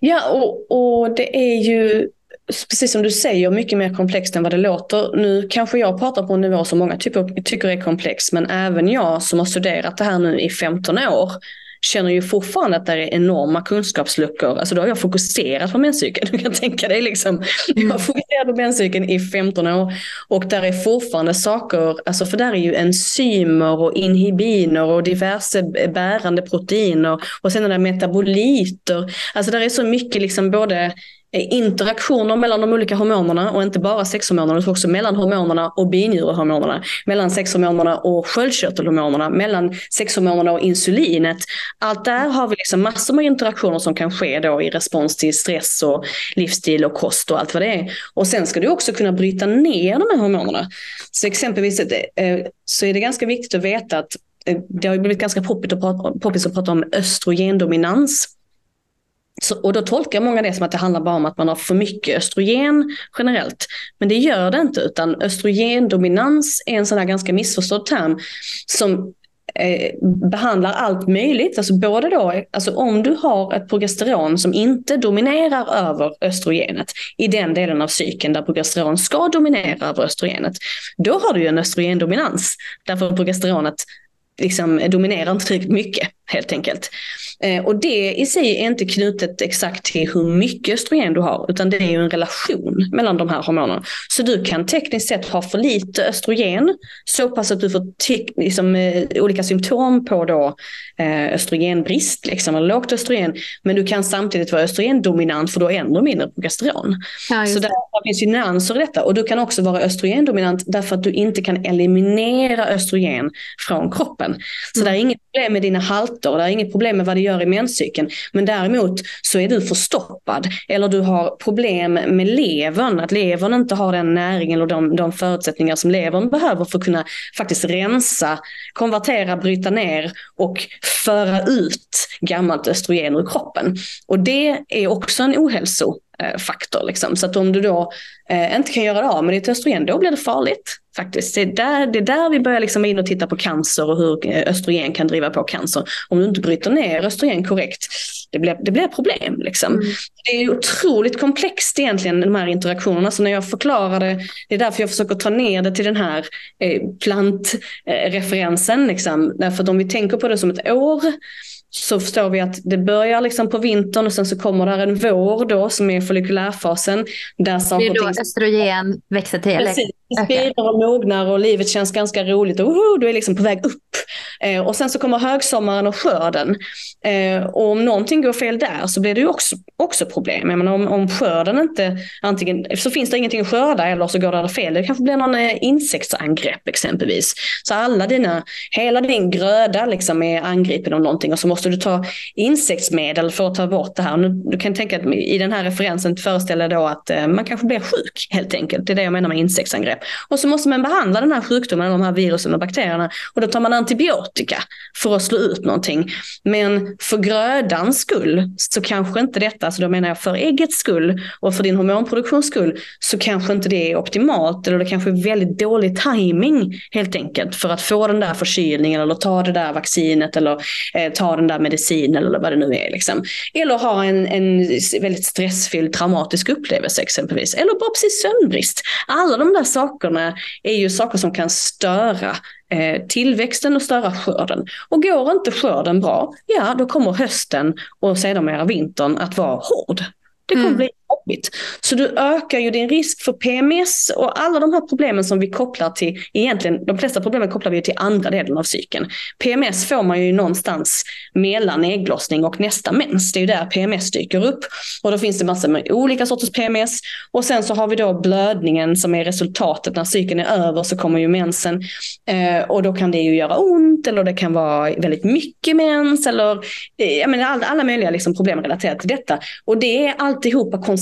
ja och, och det är ju precis som du säger, mycket mer komplext än vad det låter. Nu kanske jag pratar på en nivå som många tycker, tycker är komplex, men även jag som har studerat det här nu i 15 år känner ju fortfarande att det är enorma kunskapsluckor. Alltså då har jag fokuserat på menscykeln. Du kan tänka dig liksom. Jag har fokuserat på menscykeln i 15 år och där är fortfarande saker, alltså för där är ju enzymer och inhibiner och diverse bärande proteiner och sen är det metaboliter. Alltså där är så mycket liksom både interaktioner mellan de olika hormonerna och inte bara sexhormonerna utan också mellan hormonerna och binjurehormonerna, mellan sexhormonerna och sköldkörtelhormonerna, mellan sexhormonerna och insulinet. Allt där har vi liksom massor med interaktioner som kan ske då i respons till stress och livsstil och kost och allt vad det är. Och sen ska du också kunna bryta ner de här hormonerna. Så exempelvis eh, så är det ganska viktigt att veta att eh, det har blivit ganska poppigt att prata, poppigt att prata om östrogendominans. Så, och då tolkar många det som att det handlar bara om att man har för mycket östrogen generellt. Men det gör det inte, utan östrogendominans är en sån här ganska missförstådd term som eh, behandlar allt möjligt. Alltså både då, alltså om du har ett progesteron som inte dominerar över östrogenet i den delen av cykeln där progesteron ska dominera över östrogenet, då har du ju en östrogendominans. Därför progesteronet liksom dominerar inte tillräckligt mycket helt enkelt. Eh, och det i sig är inte knutet exakt till hur mycket östrogen du har, utan det är ju en relation mellan de här hormonerna. Så du kan tekniskt sett ha för lite östrogen, så pass att du får liksom, eh, olika symptom på då, eh, östrogenbrist, liksom, eller lågt östrogen. Men du kan samtidigt vara östrogendominant för då ännu mindre progesteron. Ja, så där, där finns ju nyanser i detta. Och du kan också vara östrogendominant därför att du inte kan eliminera östrogen från kroppen. Så mm. det är inget problem med dina halter, det är inget problem med vad det gör i menscykeln. Men däremot så är du förstoppad eller du har problem med levern, att levern inte har den näring eller de, de förutsättningar som levern behöver för att kunna faktiskt rensa, konvertera, bryta ner och föra ut gammalt östrogen ur kroppen. Och det är också en ohälso stressfaktor. Liksom. Så att om du då eh, inte kan göra det av med ditt östrogen, då blir det farligt faktiskt. Det är där, det är där vi börjar liksom in och titta på cancer och hur eh, östrogen kan driva på cancer. Om du inte bryter ner östrogen korrekt, det blir, det blir problem. Liksom. Mm. Det är otroligt komplext egentligen, de här interaktionerna. Så när jag förklarar det, det är därför jag försöker ta ner det till den här eh, plantreferensen. liksom. Därför att om vi tänker på det som ett år, så förstår vi att det börjar liksom på vintern och sen så kommer där en vår då som är follikulärfasen. Där det är då östrogen växer till? Precis, det spirar och mognar och livet känns ganska roligt och uh, du är liksom på väg upp. Eh, och sen så kommer högsommaren och skörden. Eh, och om någonting går fel där så blir det ju också, också problem. Jag menar, om, om skörden inte, antingen så finns det ingenting att skörda eller så går det fel. Det kanske blir någon eh, insektsangrepp exempelvis. Så alla dina, hela din gröda liksom är angripen av någonting och så måste du ta insektsmedel för att ta bort det här. Nu, du kan tänka att i den här referensen föreställer då att eh, man kanske blir sjuk helt enkelt. Det är det jag menar med insektsangrepp. Och så måste man behandla den här sjukdomen, de här virusen och bakterierna och då tar man antibiotika för att slå ut någonting. Men för grödans skull så kanske inte detta, så då menar jag för äggets skull och för din hormonproduktions skull, så kanske inte det är optimalt eller det kanske är väldigt dålig timing helt enkelt för att få den där förkylningen eller ta det där vaccinet eller eh, ta den där medicinen eller vad det nu är. Liksom. Eller ha en, en väldigt stressfylld traumatisk upplevelse exempelvis. Eller bara precis sömnbrist. Alla de där sakerna är ju saker som kan störa eh, tillväxten och störa skörden. Och går inte skörden bra, ja då kommer hösten och sedermera vintern att vara hård. Det kommer mm. bli jobbigt. Så du ökar ju din risk för PMS och alla de här problemen som vi kopplar till, egentligen de flesta problemen kopplar vi till andra delen av cykeln. PMS får man ju någonstans mellan ägglossning och nästa mens. Det är ju där PMS dyker upp. Och då finns det massor med olika sorters PMS. Och sen så har vi då blödningen som är resultatet när cykeln är över så kommer ju mensen. Eh, och då kan det ju göra ont eller det kan vara väldigt mycket mens eller eh, jag menar, alla, alla möjliga liksom problem relaterat till detta. Och det är alltihopa konsekvenser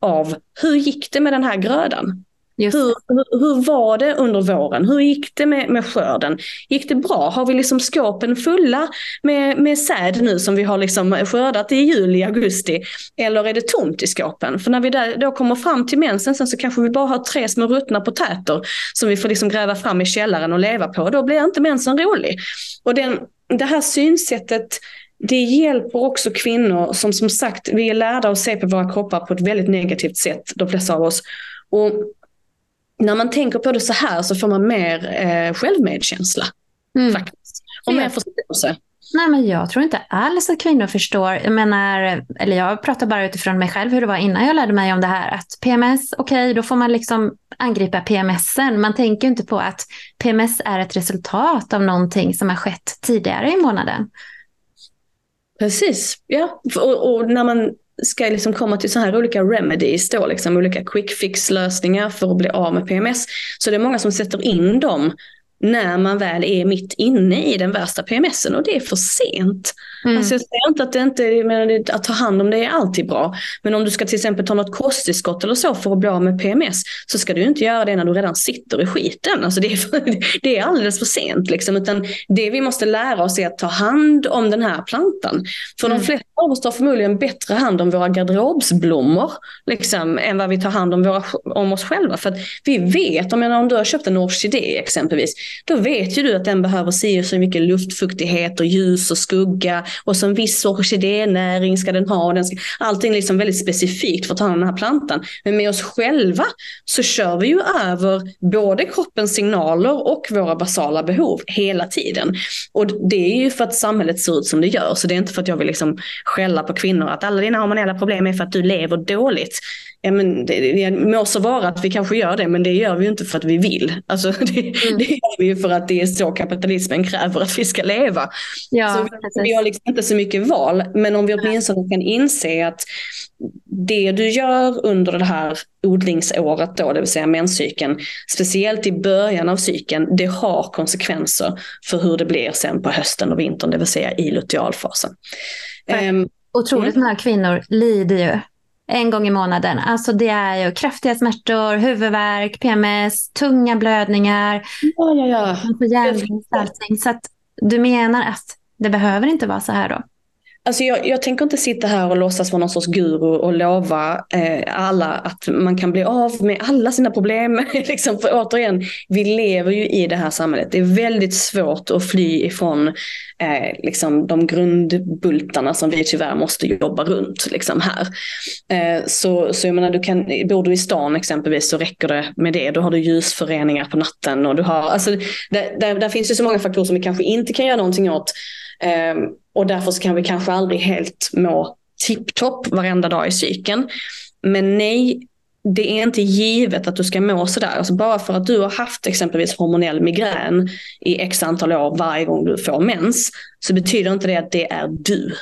av hur gick det med den här grödan? Hur, hur, hur, var det under våren? Hur gick det med, med skörden? Gick det bra? Har vi liksom skåpen fulla med, med säd nu som vi har liksom skördat i juli, augusti? Eller är det tomt i skåpen? För när vi där, då kommer fram till mensen sen så kanske vi bara har tre små ruttna potäter som vi får liksom gräva fram i källaren och leva på. Då blir inte mensen rolig. Och den, det här synsättet det hjälper också kvinnor som som sagt, vi är lärda att se på våra kroppar på ett väldigt negativt sätt, de flesta av oss. Och när man tänker på det så här så får man mer eh, självmedkänsla. Mm. Faktiskt. Och mer förståelse. Nej, men jag tror inte alls att kvinnor förstår. Jag menar, eller jag pratar bara utifrån mig själv hur det var innan jag lärde mig om det här. Att PMS, okej, okay, då får man liksom angripa PMSen. Man tänker inte på att PMS är ett resultat av någonting som har skett tidigare i månaden. Precis, ja. Och, och, när man ska liksom komma till så här olika remedies, då, liksom olika quick fix lösningar för att bli av med PMS. Så det är många som sätter in dem när man väl är mitt inne i den värsta PMSen och det är för sent. Mm. Alltså jag säger inte att, det inte, men att ta hand om det är alltid bra. Men om du ska till exempel ta något kosttillskott eller så för att bli av med PMS så ska du inte göra det när du redan sitter i skiten. Alltså det, är för, det är alldeles för sent. Liksom. Utan det vi måste lära oss är att ta hand om den här plantan. För mm. de flesta av oss tar förmodligen bättre hand om våra garderobsblommor liksom, än vad vi tar hand om, våra, om oss själva. För att vi vet, om, om du har köpt en orkidé exempelvis, då vet ju du att den behöver si så mycket luftfuktighet och ljus och skugga och som viss orkidénäring ska den ha. Den ska, allting liksom väldigt specifikt för att ta hand om den här plantan. Men med oss själva så kör vi ju över både kroppens signaler och våra basala behov hela tiden. Och det är ju för att samhället ser ut som det gör. Så det är inte för att jag vill liksom skälla på kvinnor att alla dina hormonella problem är för att du lever dåligt ja, men det, det må så vara att vi kanske gör det, men det gör vi inte för att vi vill. Alltså, det, mm. det gör vi för att det är så kapitalismen kräver att vi ska leva. Ja, så vi, vi har liksom inte så mycket val, men om vi åtminstone kan inse att det du gör under det här odlingsåret, då, det vill säga menscykeln, speciellt i början av cykeln, det har konsekvenser för hur det blir sen på hösten och vintern, det vill säga i lutealfasen. Um, Otroligt mm. många kvinnor lider ju en gång i månaden. Alltså det är ju kraftiga smärtor, huvudvärk, PMS, tunga blödningar. Ja, ja, ja. Så att du menar att det behöver inte vara så här då? Alltså jag, jag, tänker inte sitta här och låtsas vara någon sorts guru och lova eh, alla att man kan bli av med alla sina problem. liksom, för återigen, vi lever ju i det här samhället. Det är väldigt svårt att fly ifrån eh, liksom de grundbultarna som vi tyvärr måste jobba runt liksom här. Eh, så, så jag menar, du kan, bor du i stan exempelvis så räcker det med det. Då har du ljusföreningar på natten och du har, alltså, där, där, där finns det så många faktorer som vi kanske inte kan göra någonting åt. Ehm, och därför så kan vi kanske aldrig helt må tipptopp varenda dag i cykeln. Men nej, det är inte givet att du ska må sådär. Alltså bara för att du har haft exempelvis hormonell migrän i x antal år varje gång du får mens så betyder inte det att det är du.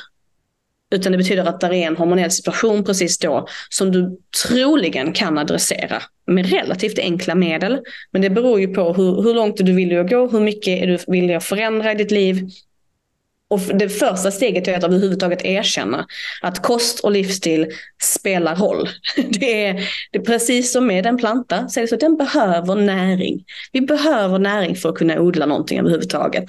Utan det betyder att det är en hormonell situation precis då som du troligen kan adressera med relativt enkla medel. Men det beror ju på hur, hur långt du vill gå, hur mycket är du villig att förändra i ditt liv och det första steget är att överhuvudtaget erkänna att kost och livsstil spelar roll. Det är, det är precis som med en planta, så det så att den behöver näring. Vi behöver näring för att kunna odla någonting överhuvudtaget.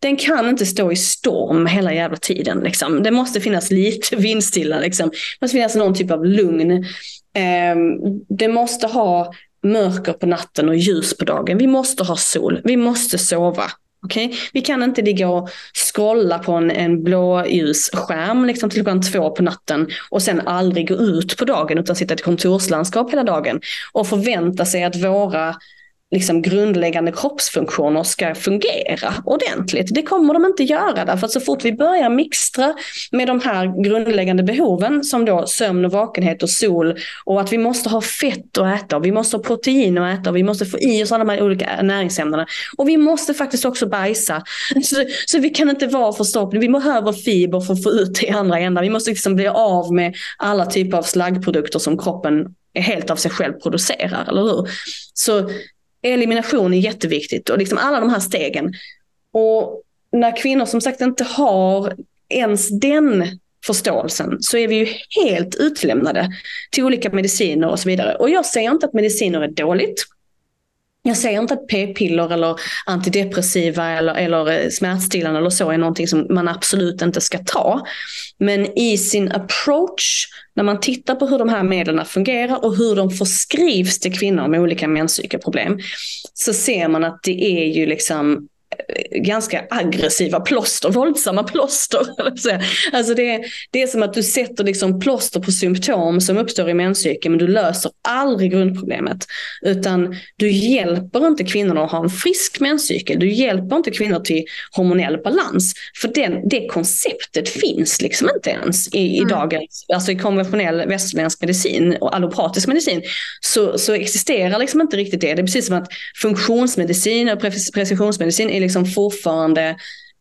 Den kan inte stå i storm hela jävla tiden. Liksom. Det måste finnas lite vindstilla, liksom. det måste finnas någon typ av lugn. Ehm, det måste ha mörker på natten och ljus på dagen. Vi måste ha sol, vi måste sova. Okay? Vi kan inte ligga och scrolla på en, en blåljusskärm liksom till klockan två på natten och sen aldrig gå ut på dagen utan sitta i ett kontorslandskap hela dagen och förvänta sig att våra liksom grundläggande kroppsfunktioner ska fungera ordentligt. Det kommer de inte göra därför att så fort vi börjar mixtra med de här grundläggande behoven som då sömn och vakenhet och sol och att vi måste ha fett att äta och vi måste ha protein att äta och vi måste få i oss alla de här olika näringsämnena. Och vi måste faktiskt också bajsa. Så, så vi kan inte vara förstoppade. Vi behöver fiber för att få ut det i andra änden. Vi måste liksom bli av med alla typer av slaggprodukter som kroppen helt av sig själv producerar, eller hur? Så elimination är jätteviktigt och liksom alla de här stegen. Och när kvinnor som sagt inte har ens den förståelsen så är vi ju helt utlämnade till olika mediciner och så vidare. Och jag säger inte att mediciner är dåligt. Jag säger inte att p-piller eller antidepressiva eller, eller eh, smärtstillande eller så är någonting som man absolut inte ska ta. Men i sin approach, när man tittar på hur de här medlen fungerar och hur de förskrivs till kvinnor med olika menscykelproblem, så ser man att det är ju liksom ganska aggressiva plåster, våldsamma plåster. Alltså det, är, det är som att du sätter liksom plåster på symptom som uppstår i menscykeln men du löser aldrig grundproblemet. Utan du hjälper inte kvinnorna att ha en frisk menscykel. Du hjälper inte kvinnor till hormonell balans. För den, det konceptet finns liksom inte ens i, i mm. dagens, alltså i konventionell västerländsk medicin och allopatisk medicin. Så, så existerar liksom inte riktigt det. Det är precis som att funktionsmedicin och precisionsmedicin är liksom fortfarande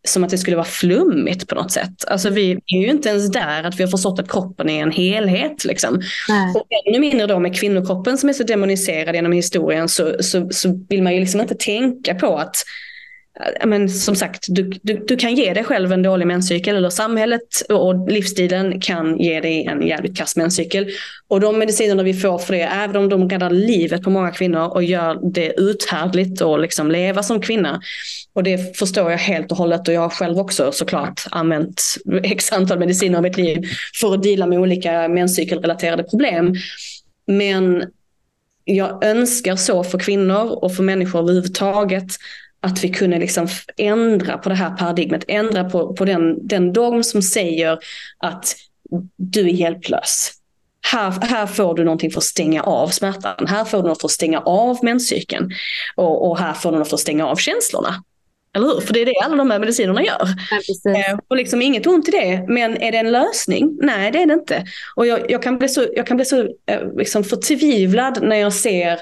som att det skulle vara flummigt på något sätt. Alltså vi är ju inte ens där att vi har förstått att kroppen är en helhet. Liksom. Och ännu mindre då med kvinnokroppen som är så demoniserad genom historien så, så, så vill man ju liksom inte tänka på att men som sagt, du, du, du, kan ge dig själv en dålig menscykel eller samhället och livsstilen kan ge dig en jävligt kass menscykel. Och de medicinerna vi får för det, även om de räddar livet på många kvinnor och gör det uthärdligt att liksom leva som kvinna. Och det förstår jag helt och hållet och jag har själv också såklart använt x antal mediciner i mitt liv för att dela med olika menscykelrelaterade problem. Men jag önskar så för kvinnor och för människor överhuvudtaget att vi kunde liksom ändra på det här paradigmet, ändra på, på den, den dogm som säger att du är hjälplös. Här, här får du någonting för att stänga av smärtan. Här får du något för att stänga av menscykeln. Och, och här får du något för att stänga av känslorna. Eller hur? För det är det alla de här medicinerna gör. Ja, eh, och liksom inget ont i det. Men är det en lösning? Nej, det är det inte. Och jag, jag kan bli så, jag kan bli så eh, liksom förtvivlad när jag ser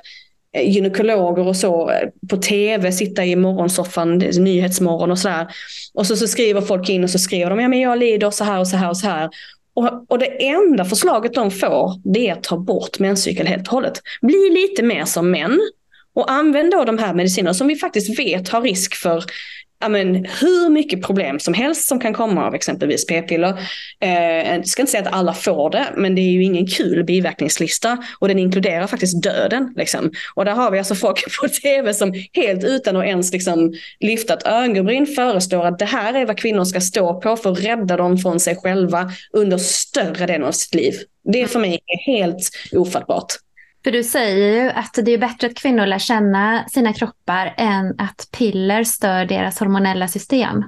Eh, gynekologer och så eh, på tv, sitta i morgonsoffan, nyhetsmorgon och sådär. Och så, så skriver folk in och så skriver de, ja men jag lider så här och så här och så här. Och, och det enda förslaget de får, det är att ta bort menscykel helt och hållet. Bli lite mer som män. Och använd då de här medicinerna som vi faktiskt vet har risk för men, hur mycket problem som helst som kan komma av exempelvis p-piller. Eh, jag ska inte säga att alla får det, men det är ju ingen kul biverkningslista och den inkluderar faktiskt döden. Liksom. Och där har vi alltså folk på tv som helt utan att ens liksom, lyfta ett ögonbryn föreslår att det här är vad kvinnor ska stå på för att rädda dem från sig själva under större delen av sitt liv. Det för mig är helt ofattbart. För du säger ju att det är bättre att kvinnor lär känna sina kroppar än att piller stör deras hormonella system.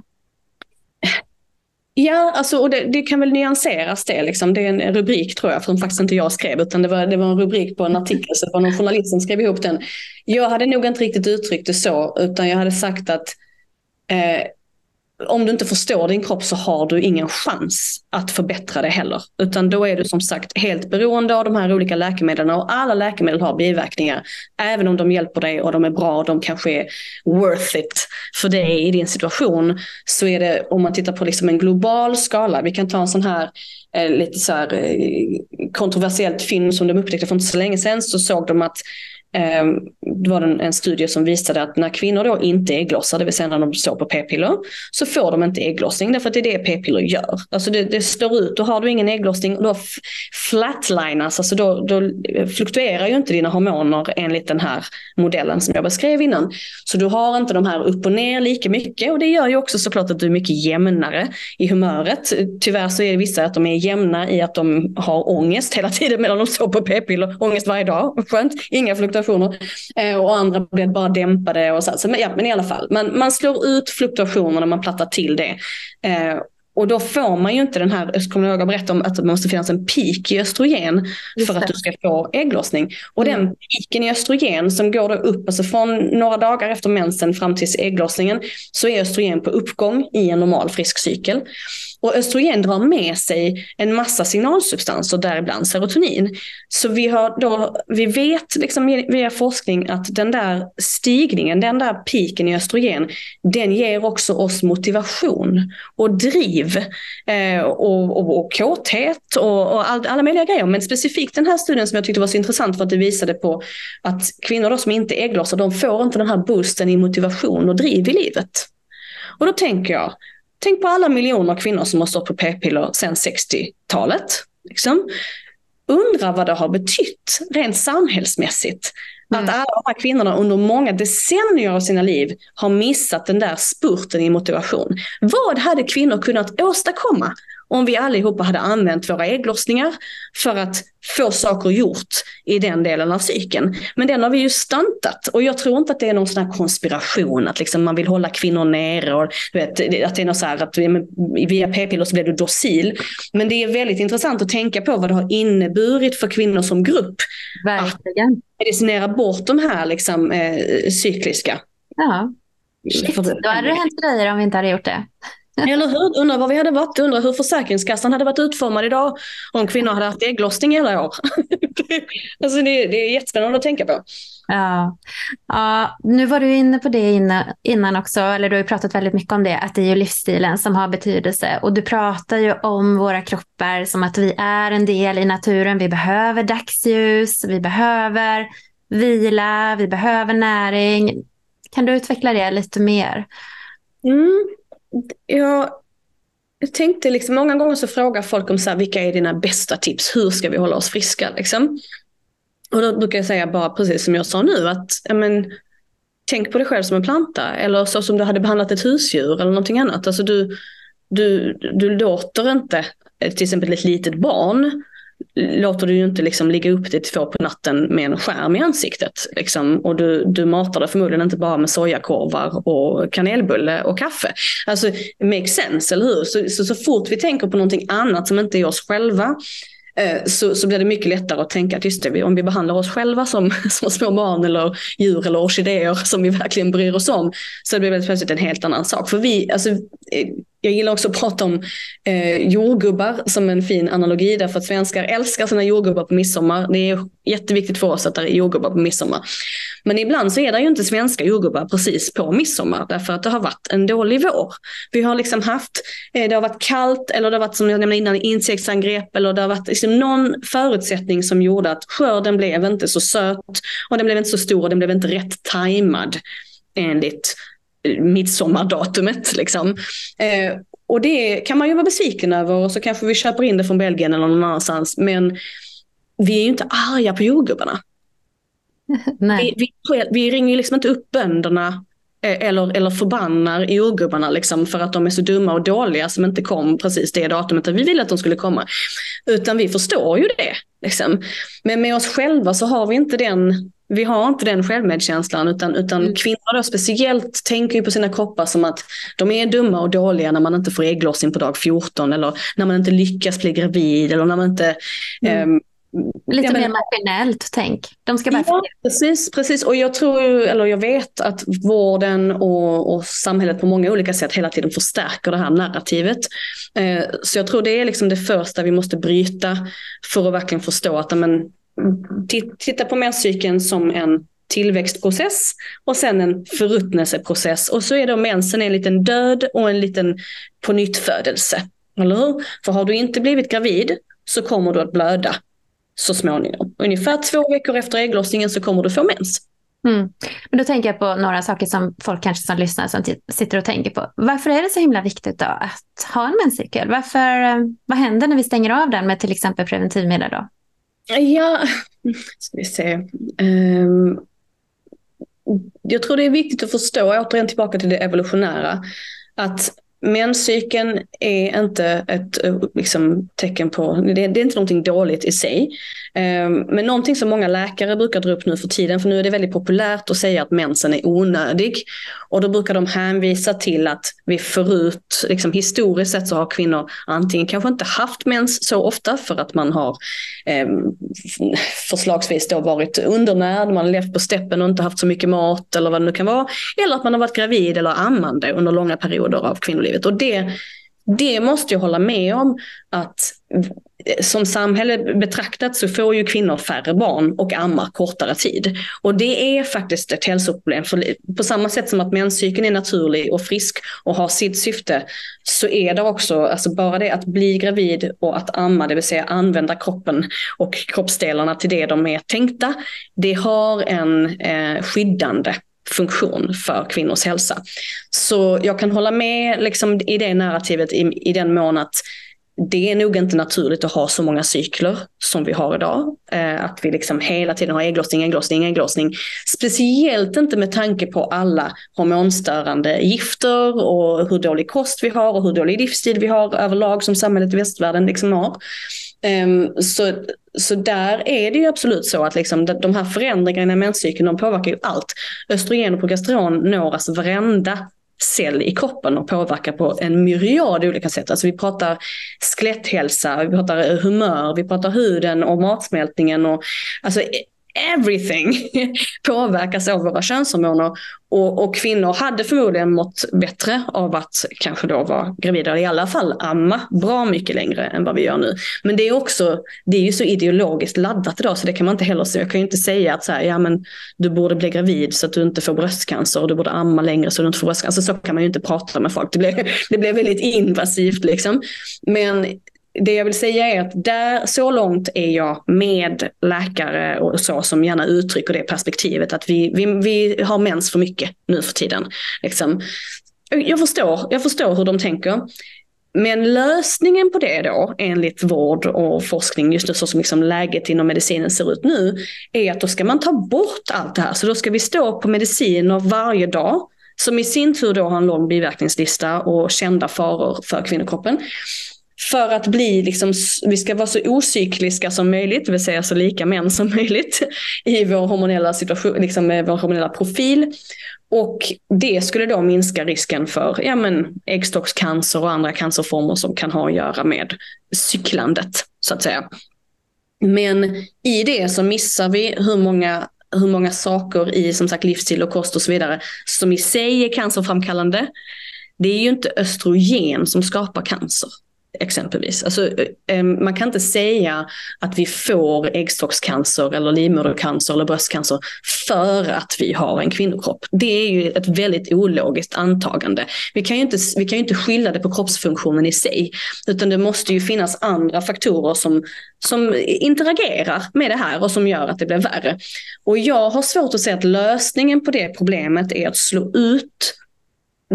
Ja, alltså, och det, det, kan väl nyanseras det. Liksom. Det är en rubrik tror jag, som faktiskt inte jag skrev, utan det var, det var en rubrik på en artikel, så det var någon journalist som skrev ihop den. Jag hade nog inte riktigt uttryckt det så, utan jag hade sagt att eh, om du inte förstår din kropp så har du ingen chans att förbättra det heller. Utan då är du som sagt helt beroende av de här olika läkemedlen och alla läkemedel har biverkningar. Även om de hjälper dig och de är bra och de kanske är worth it för dig i din situation. Så är det, om man tittar på liksom en global skala, vi kan ta en sån här eh, lite så här, eh, kontroversiellt film som de upptäckte för inte så länge sedan så såg de att Ehm, det var en, studie som visade att när kvinnor då inte ägglossar, det vill säga när de står på p-piller, så får de inte ägglossning därför att det är det p-piller gör. Alltså det, det slår ut då har du ingen ägglossning då flatlinas, alltså då, då fluktuerar ju inte dina hormoner enligt den här modellen som jag beskrev innan. Så du har inte de här upp och ner lika mycket och det gör ju också såklart att du är mycket jämnare i humöret. Tyvärr så är det vissa att de är jämna i att de har ångest hela tiden medan de står på p-piller. Ångest varje dag, skönt, inga fluktuationer fluktuationer. Eh, och andra blev bara dämpade. Och så. Så, men, ja, men i alla fall, man, man slår ut fluktuationerna, man plattar till det. Eh, och då får man ju inte den här, jag kommer ihåg att berätta om att det måste finnas en peak i östrogen för att du ska få ägglossning. Och mm. den piken i östrogen som går då upp, alltså från några dagar efter mensen fram till ägglossningen, så är östrogen på uppgång i en normal frisk cykel. Och östrogen drar med sig en massa signalsubstanser, däribland serotonin. Så vi, har då, vi vet liksom via forskning att den där stigningen, den där piken i östrogen, den ger också oss motivation och driv eh, och, och, och kåthet och, och all, alla möjliga grejer. Men specifikt den här studien som jag tyckte var så intressant för att det visade på att kvinnor då som inte är ägglossar, de får inte den här boosten i motivation och driv i livet. Och då tänker jag, Tänk på alla miljoner kvinnor som har stått på p-piller sedan 60-talet. Liksom. Undra vad det har betytt rent samhällsmässigt. Mm. Att alla de här kvinnorna under många decennier av sina liv har missat den där spurten i motivation. Vad hade kvinnor kunnat åstadkomma om vi allihopa hade använt våra ägglossningar för att få saker gjort i den delen av cykeln. Men den har vi ju stantat och jag tror inte att det är någon sån här konspiration att liksom man vill hålla kvinnor nere och vet, att det är något så här att via p-piller så blir du docil. Men det är väldigt intressant att tänka på vad det har inneburit för kvinnor som grupp. Verkligen. Att medicinera bort de här liksom, eh, cykliska. Ja. Shit, då hade det hänt grejer om vi inte hade gjort det. Eller hur? Undrar var vi hade varit. Undrar hur Försäkringskassan hade varit utformad idag om kvinnor hade haft ägglossning hela år. alltså det, det är jättespännande att tänka på. Ja. ja, nu var du inne på det innan också, eller du har ju pratat väldigt mycket om det, att det är ju livsstilen som har betydelse. Och du pratar ju om våra kroppar som att vi är en del i naturen. Vi behöver dagsljus, vi behöver vila, vi behöver näring. Kan du utveckla det lite mer? Mm jag tänkte liksom, många gånger så frågar folk om så här, vilka är dina bästa tips? Hur ska vi hålla oss friska? Liksom? Och då brukar jag säga bara precis som jag sa nu att men, tänk på dig själv som en planta eller så som du hade behandlat ett husdjur eller någonting annat. Alltså du, du, du låter inte eh, till exempel ett litet barn låter du ju inte liksom ligga upp till två på natten med en skärm i ansiktet. Liksom. Och du, du matar det förmodligen inte bara med sojakorvar och kanelbulle och kaffe. Alltså, makes sense, eller hur? Så, så, så fort vi tänker på någonting annat som inte är oss själva eh, så, så blir det mycket lättare att tänka att just det, om vi behandlar oss själva som, som små barn eller djur eller orkidéer som vi verkligen bryr oss om, så det blir plötsligt en helt annan sak. För vi, alltså, eh, jag gillar också att prata om eh, jordgubbar som en fin analogi, därför att svenskar älskar sina jordgubbar på midsommar. Det är jätteviktigt för oss att det är jordgubbar på midsommar. Men ibland så är det ju inte svenska jordgubbar precis på midsommar, därför att det har varit en dålig vår. Vi har liksom haft, eh, det har varit kallt, eller det har varit som jag nämnde innan, insektsangrepp, eller det har varit liksom någon förutsättning som gjorde att skörden blev inte så söt, och den blev inte så stor, och den blev inte rätt tajmad enligt midsommardatumet. Liksom. Eh, och det kan man ju vara besviken över och så kanske vi köper in det från Belgien eller någon annanstans. Men vi är ju inte arga på jordgubbarna. Nej. Vi, vi, vi ringer liksom inte upp bönderna eh, eller, eller förbannar jordgubbarna liksom för att de är så dumma och dåliga som inte kom precis det datumet vi ville att de skulle komma. Utan vi förstår ju det. Liksom. Men med oss själva så har vi inte den vi har inte den självmedkänslan utan, utan mm. kvinnor då speciellt tänker ju på sina kroppar som att de är dumma och dåliga när man inte får ägglossning på dag 14 eller när man inte lyckas bli gravid eller när man inte mm. um, Lite mer maskinellt tänk. De ska bara ja, precis, precis. Och jag tror, eller jag vet att vården och, och, samhället på många olika sätt hela tiden förstärker det här narrativet. Eh, så jag tror det är liksom det första vi måste bryta för att verkligen förstå att men, titta på menscykeln som en tillväxtprocess och sen en förruttnelseprocess. Och så är då mensen en liten död och en liten pånyttfödelse. Eller hur? För har du inte blivit gravid så kommer du att blöda så småningom. Ungefär två veckor efter ägglossningen så kommer du få mens. Mm. Men då tänker jag på några saker som folk kanske som lyssnar som sitter och tänker på. Varför är det så himla viktigt då att ha en menscykel? Varför, eh, vad händer när vi stänger av den med till exempel preventivmedel då? Ja, ska vi se. Um, jag tror det är viktigt att förstå, återigen tillbaka till det evolutionära, att Menscykeln är inte ett eh, liksom, tecken på, det, det, är inte någonting dåligt i sig. Ehm, men någonting som många läkare brukar dra upp nu för tiden, för nu är det väldigt populärt att säga att mensen är onödig. Och då brukar de hänvisa till att vi förut, liksom historiskt sett så har kvinnor antingen kanske inte haft mens så ofta för att man har eh, förslagsvis då varit undernärd, man har levt på steppen och inte haft så mycket mat eller vad det nu kan vara. Eller att man har varit gravid eller ammande under långa perioder av kvinnolivet. Och det, det måste jag hålla med om att som samhälle betraktat så får ju kvinnor färre barn och ammar kortare tid. Och det är faktiskt ett hälsoproblem. För på samma sätt som att menscykeln är naturlig och frisk och har sitt syfte så är det också, alltså bara det att bli gravid och att amma, det vill säga använda kroppen och kroppsdelarna till det de är tänkta, det har en eh, skyddande funktion för kvinnors hälsa. Så jag kan hålla med liksom, i det narrativet i, i den mån att det är nog inte naturligt att ha så många cykler som vi har idag. Eh, att vi liksom hela tiden har ägglossning, ägglossning, ägglossning. Speciellt inte med tanke på alla hormonstörande gifter och hur dålig kost vi har och hur dålig livsstil vi har överlag som samhället i västvärlden liksom har. Um, så, så där är det ju absolut så att liksom de här förändringarna i menscykeln de påverkar ju allt. Östrogen och progesteron når alltså varenda cell i kroppen och påverkar på en myriad olika sätt. Alltså vi pratar skeletthälsa, vi pratar humör, vi pratar huden och matsmältningen och alltså everything påverkas av våra könshormoner. Och, och, kvinnor hade förmodligen mått bättre av att kanske då vara gravida, eller i alla fall amma bra mycket längre än vad vi gör nu. Men det är också, det är ju så ideologiskt laddat idag så det kan man inte heller säga. Jag kan ju inte säga att så här, ja men du borde bli gravid så att du inte får bröstcancer och du borde amma längre så att du inte får bröstcancer. Så kan man ju inte prata med folk. Det blir, det blir väldigt invasivt liksom. Men det jag vill säga är att där, så långt är jag med läkare och så som gärna uttrycker det perspektivet att vi, vi, vi har mens för mycket nu för tiden. Liksom. Jag, förstår, jag förstår hur de tänker. Men lösningen på det då, enligt vård och forskning, just nu så som liksom läget inom medicinen ser ut nu, är att då ska man ta bort allt det här. Så då ska vi stå på mediciner varje dag, som i sin tur då har en lång biverkningslista och kända faror för kvinnokroppen för att bli liksom, vi ska vara så ocykliska som möjligt, det vill säga så lika män som möjligt i vår hormonella situation, liksom vår hormonella profil. Och det skulle då minska risken för ja, men, äggstockscancer och andra cancerformer som kan ha att göra med cyklandet, så att säga. Men i det så missar vi hur många hur många saker i som sagt livsstil och kost och så vidare som i sig är cancerframkallande. Det är ju inte östrogen som skapar cancer exempelvis. Alltså, ehm, man kan inte säga att vi får äggstockscancer eller livmodercancer eller bröstcancer för att vi har en kvinnokropp. Det är ju ett väldigt ologiskt antagande. Vi kan ju inte, vi kan ju inte skylla det på kroppsfunktionen i sig, utan det måste ju finnas andra faktorer som, som interagerar med det här och som gör att det blir värre. Och jag har svårt att se att lösningen på det problemet är att slå ut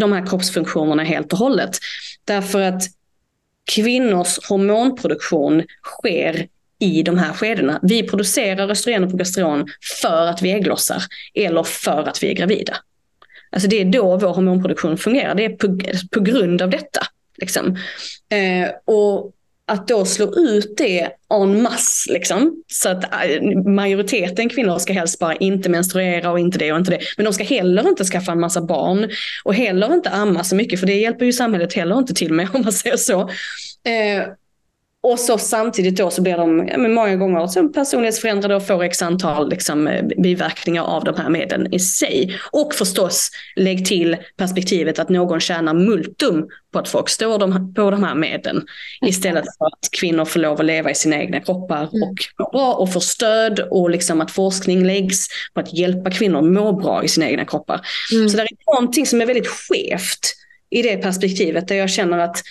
de här kroppsfunktionerna helt och hållet. Därför att kvinnors hormonproduktion sker i de här skedena. Vi producerar östrogen och progesteron för att vi ägglossar eller för att vi är gravida. Alltså det är då vår hormonproduktion fungerar. Det är på, på grund av detta. Liksom. Eh, och att då slå ut det en masse, liksom, så att äh, majoriteten kvinnor ska helst bara inte menstruera och inte det och inte det. Men de ska heller inte skaffa en massa barn och heller inte amma så mycket, för det hjälper ju samhället heller inte till med om man säger så. Eh, och så samtidigt då så blir de ja, många gånger så personlighetsförändrade och får x antal liksom, eh, biverkningar av de här medlen i sig. Och förstås lägg till perspektivet att någon tjänar multum på att folk står de, på de här medlen. Istället för att kvinnor får lov att leva i sina egna kroppar mm. och må bra och få stöd och liksom att forskning läggs på att hjälpa kvinnor må bra i sina egna kroppar. Mm. Så det är någonting som är väldigt skevt i det perspektivet där jag känner att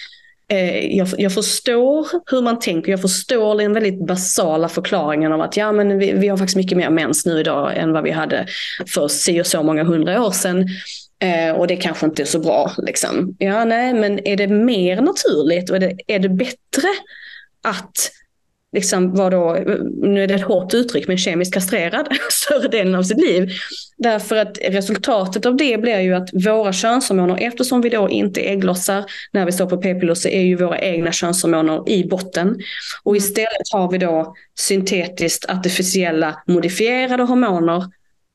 Eh, jag, jag, förstår hur man tänker, jag förstår den väldigt basala förklaringen av att ja, men vi, vi har faktiskt mycket mer mens nu idag än vad vi hade för si och så många hundra år sedan. Eh, och det kanske inte är så bra. Liksom. Ja, nej, men är det mer naturligt och är det, är det bättre att liksom var då, nu är det ett hårt uttryck, men kemiskt kastrerad större delen av sitt liv. Därför att resultatet av det blir ju att våra könshormoner, eftersom vi då inte ägglossar när vi står på p-piller så är ju våra egna könshormoner i botten. Och istället har vi då syntetiskt artificiella modifierade hormoner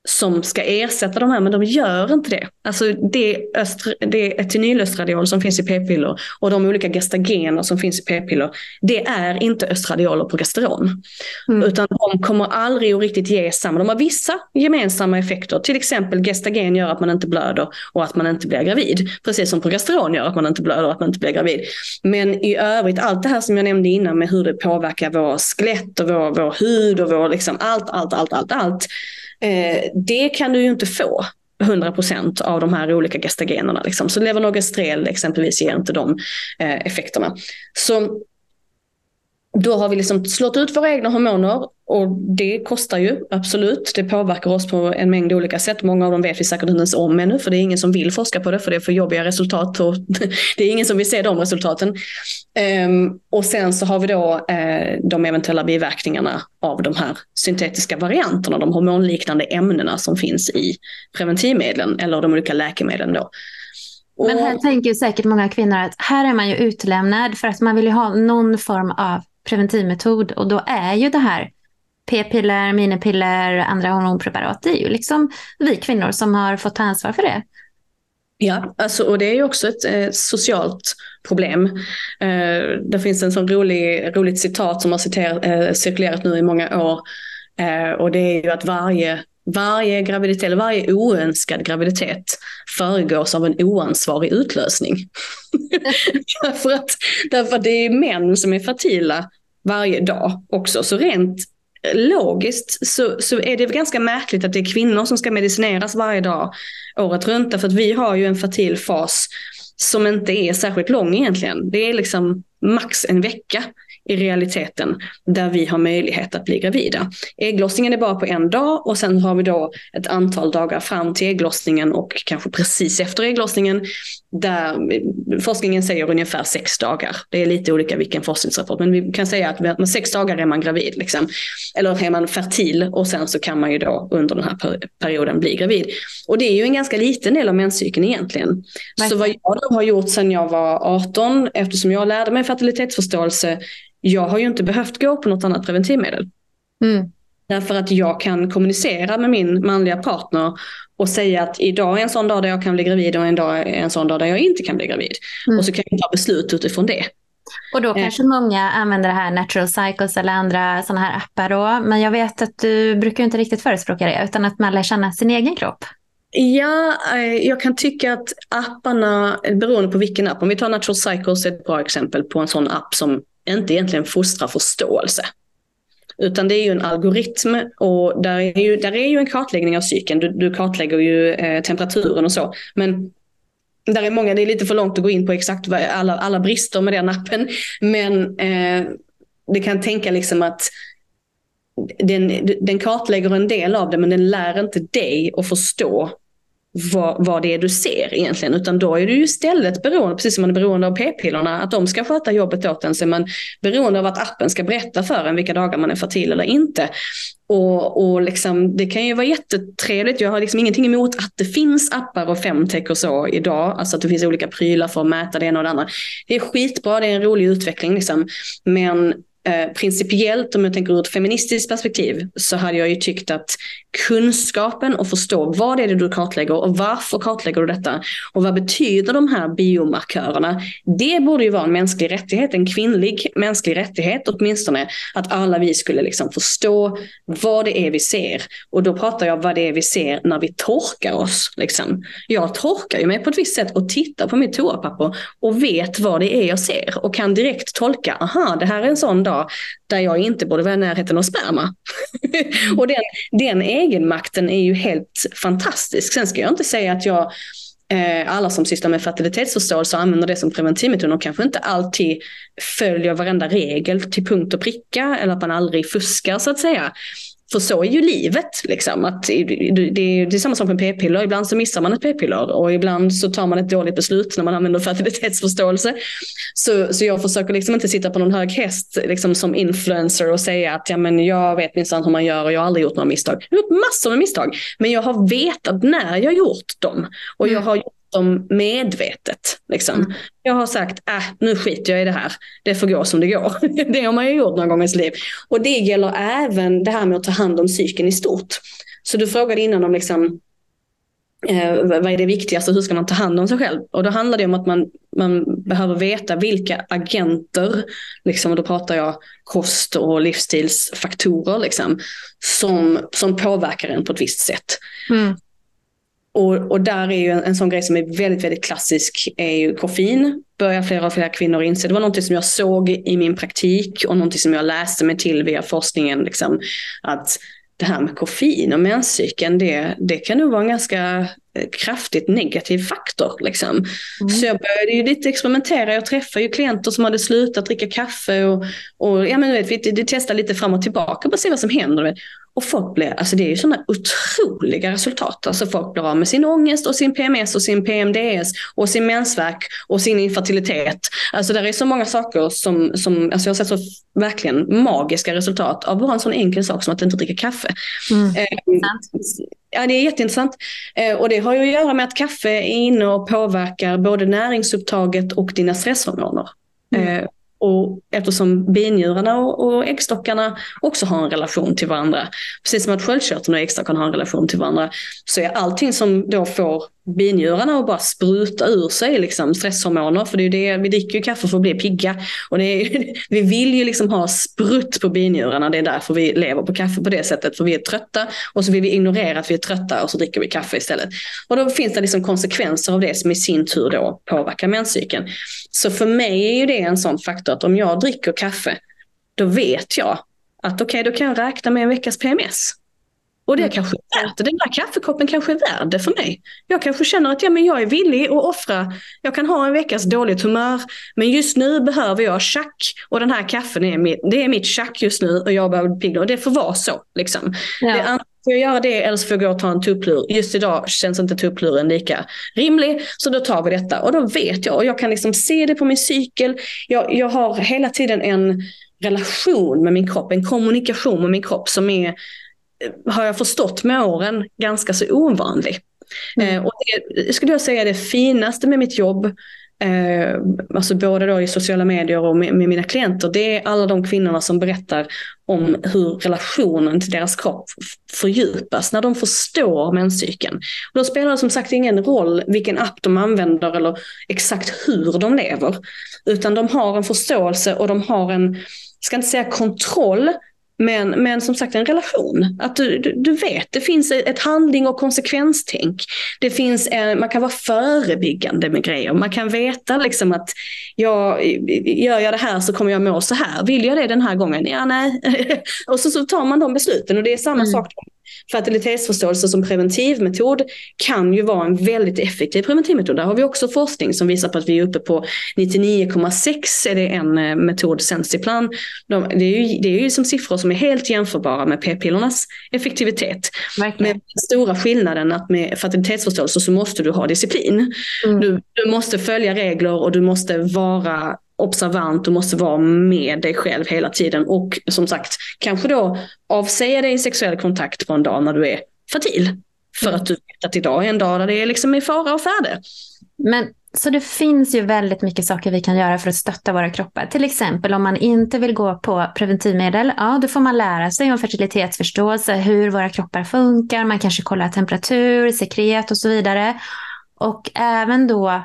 som ska ersätta de här, men de gör inte det. Alltså det, östra, det etynylöstradiol som finns i p-piller och de olika gestagener som finns i p-piller, det är inte östradiol och progesteron. Mm. Utan de kommer aldrig att riktigt ge samma. De har vissa gemensamma effekter. Till exempel gestagen gör att man inte blöder och att man inte blir gravid. Precis som progesteron gör att man inte blöder och att man inte blir gravid. Men i övrigt, allt det här som jag nämnde innan med hur det påverkar vår skelett och vår, vår hud och vår liksom allt, allt, allt, allt, allt Eh, det kan du ju inte få 100% av de här olika gestagenerna. Liksom. Så levonorgestrel exempelvis ger inte de eh, effekterna. Så då har vi liksom slått ut våra egna hormoner och det kostar ju absolut. Det påverkar oss på en mängd olika sätt. Många av dem vet vi säkert inte ens om ännu för det är ingen som vill forska på det för det är för jobbiga resultat och det är ingen som vill se de resultaten. Um, och sen så har vi då uh, de eventuella biverkningarna av de här syntetiska varianterna, de hormonliknande ämnena som finns i preventivmedlen eller de olika läkemedlen då. Men här tänker säkert många kvinnor att här är man ju utlämnad för att man vill ju ha någon form av preventivmetod och då är ju det här p-piller, minipiller, andra hormonpreparat, det är ju liksom vi kvinnor som har fått ta ansvar för det. Ja, alltså, och det är ju också ett eh, socialt problem. Eh, det finns en sån rolig, roligt citat som har citerat, eh, cirkulerat nu i många år. Eh, och det är ju att varje, varje graviditet, eller varje oönskad graviditet föregås av en oansvarig utlösning. därför, att, därför att det är män som är fertila varje dag också. Så rent eh, logiskt så, så är det ganska märkligt att det är kvinnor som ska medicineras varje dag året runt. Därför att vi har ju en fertil fas som inte är särskilt lång egentligen. Det är liksom max en vecka i realiteten där vi har möjlighet att bli gravida. Ägglossningen är bara på en dag och sen har vi då ett antal dagar fram till ägglossningen och kanske precis efter ägglossningen där forskningen säger ungefär sex dagar. Det är lite olika vilken forskningsrapport, men vi kan säga att med sex dagar är man gravid. Liksom. Eller är man fertil och sen så kan man ju då under den här perioden bli gravid. Och det är ju en ganska liten del av menscykeln egentligen. Nej. Så vad jag har gjort sedan jag var 18, eftersom jag lärde mig fertilitetsförståelse, jag har ju inte behövt gå på något annat preventivmedel. Mm. Därför att jag kan kommunicera med min manliga partner och säga att idag är en sån dag där jag kan bli gravid och en dag är en sån dag där jag inte kan bli gravid. Mm. Och så kan vi ta beslut utifrån det. Och då kanske eh. många använder det här Natural Cycles eller andra sådana här appar då. Men jag vet att du brukar inte riktigt förespråka det utan att man lär känna sin egen kropp. Ja, eh, jag kan tycka att apparna, beroende på vilken app, om vi tar Natural Cycles är ett bra exempel på en sån app som inte egentligen fostrar förståelse. Utan det är ju en algoritm och där är ju, där är ju en kartläggning av cykeln. Du, du kartlägger ju eh, temperaturen och så. Men där är många, det är lite för långt att gå in på exakt alla, alla brister med den appen. Men eh, det kan tänka liksom att den, den kartlägger en del av det men den lär inte dig att förstå vad, vad det är du ser egentligen. Utan då är du ju istället beroende, precis som man är beroende av p-pillerna, att de ska sköta jobbet åt en. Så är man beroende av att appen ska berätta för en vilka dagar man är fertil eller inte. Och, och liksom, det kan ju vara jättetrevligt. Jag har liksom ingenting emot att det finns appar och femtech och så idag. Alltså att det finns olika prylar för att mäta det ena och det andra. Det är skitbra, det är en rolig utveckling. Liksom. Men Eh, principiellt, om jag tänker ur ett feministiskt perspektiv, så hade jag ju tyckt att kunskapen och förstå vad är det du kartlägger och varför kartlägger du detta och vad betyder de här biomarkörerna? Det borde ju vara en mänsklig rättighet, en kvinnlig mänsklig rättighet åtminstone, att alla vi skulle liksom förstå vad det är vi ser. Och då pratar jag vad det är vi ser när vi torkar oss. Liksom. Jag torkar ju mig på ett visst sätt och tittar på mitt toapapper och vet vad det är jag ser och kan direkt tolka, aha, det här är en sån dag jag, där jag inte borde vara i närheten av sperma. och den, den egenmakten är ju helt fantastisk. Sen ska jag inte säga att jag eh, alla som sysslar med fertilitetsförståelse och använder det som preventivmetod och kanske inte alltid följer varenda regel till punkt och pricka eller att man aldrig fuskar så att säga. För så är ju livet. Liksom. Att det, det, det är samma sak med p-piller. Ibland så missar man ett p-piller och ibland så tar man ett dåligt beslut när man använder fertilitetsförståelse. Så, så jag försöker liksom inte sitta på någon hög häst liksom som influencer och säga att ja, men jag vet minsann hur man gör och jag har aldrig gjort några misstag. Jag har gjort massor med misstag. Men jag har vetat när jag gjort dem. Och jag mm. har dem medvetet. Liksom. Mm. Jag har sagt, äh, nu skiter jag i det här. Det får gå som det går. det har man ju gjort någon gång i sitt liv. Och det gäller även det här med att ta hand om psyken i stort. Så du frågade innan om liksom, eh, vad är det viktigaste hur ska man ta hand om sig själv? Och då handlar det om att man, man behöver veta vilka agenter, liksom, och då pratar jag kost och livsstilsfaktorer, liksom, som, som påverkar en på ett visst sätt. Mm. Och, och där är ju en, en sån grej som är väldigt, väldigt klassisk är ju koffein. Börjar flera och flera kvinnor inse. Det var något som jag såg i min praktik och något som jag läste mig till via forskningen. Liksom, att det här med koffein och menscykeln, det, det kan nog vara en ganska eh, kraftigt negativ faktor. Liksom. Mm. Så jag började ju lite experimentera. Jag träffade ju klienter som hade slutat dricka kaffe och, och ja, men vet, vi, vi testade lite fram och tillbaka för att se vad som händer. Och folk blir, alltså det är ju sådana otroliga resultat. Alltså folk blir av med sin ångest och sin PMS och sin PMDS och sin mensvärk och sin infertilitet. Alltså det är så många saker som, som alltså jag har sett så verkligen magiska resultat av bara en sån enkel sak som att inte dricka kaffe. Mm. Eh, ja, det är jätteintressant. Eh, och det har ju att göra med att kaffe är inne och påverkar både näringsupptaget och dina stresshormoner. Mm. Eh, och eftersom binjurarna och, och äggstockarna också har en relation till varandra, precis som att sköldkörteln och äggstockarna har en relation till varandra, så är allting som då får binjurarna och bara spruta ur sig liksom stresshormoner. För det är det, vi dricker ju kaffe för att bli pigga. Och det är, vi vill ju liksom ha sprutt på binjurarna. Det är därför vi lever på kaffe på det sättet. För vi är trötta och så vill vi ignorera att vi är trötta och så dricker vi kaffe istället. Och då finns det liksom konsekvenser av det som i sin tur då påverkar menscykeln. Så för mig är ju det en sån faktor att om jag dricker kaffe, då vet jag att okej, okay, då kan jag räkna med en veckas PMS. Och det mm. kanske är värt det. Den där kaffekoppen kanske är värd det för mig. Jag kanske känner att ja, men jag är villig att offra. Jag kan ha en veckas dåligt humör. Men just nu behöver jag tjack. Och den här kaffen är mitt, det är mitt tjack just nu. Och jag behöver pigg. Och det får vara så. Liksom. Ja. Det är får jag göra det eller så får jag gå och ta en tupplur. Just idag känns inte tuppluren lika rimlig. Så då tar vi detta. Och då vet jag. Och jag kan liksom se det på min cykel. Jag, jag har hela tiden en relation med min kropp. En kommunikation med min kropp som är har jag förstått med åren, ganska så ovanlig. Mm. Eh, och det skulle jag säga är det finaste med mitt jobb, eh, alltså både då i sociala medier och med, med, mina klienter, det är alla de kvinnorna som berättar om hur relationen till deras kropp fördjupas när de förstår menscykeln. Och då spelar det som sagt ingen roll vilken app de använder eller exakt hur de lever, utan de har en förståelse och de har en, ska inte säga kontroll, men, men som sagt en relation. Att du, du, du, vet, det finns ett handling och konsekvenstänk. Det finns en, man kan vara förebyggande med grejer. Man kan veta liksom att jag, gör jag det här så kommer jag må så här. Vill jag det den här gången? Ja, nej. och så, så tar man de besluten och det är samma mm. sak fertilitetsförståelse som preventivmetod kan ju vara en väldigt effektiv preventivmetod. Där har vi också forskning som visar på att vi är uppe på 99,6 är det en eh, metod Sensiplan. De, det, är ju, det är ju som siffror som är helt jämförbara med p-pillernas effektivitet. Verkligen. Men stora skillnaden att med fertilitetsförståelse så måste du ha disciplin. Mm. Du, du måste följa regler och du måste vara observant, du måste vara med dig själv hela tiden och som sagt kanske då avsäga dig sexuell kontakt på en dag när du är fertil. För att du vet att idag är en dag där det är liksom i fara och färde. Men så det finns ju väldigt mycket saker vi kan göra för att stötta våra kroppar. Till exempel om man inte vill gå på preventivmedel, ja då får man lära sig om fertilitetsförståelse, hur våra kroppar funkar, man kanske kollar temperatur, sekret och så vidare. Och även då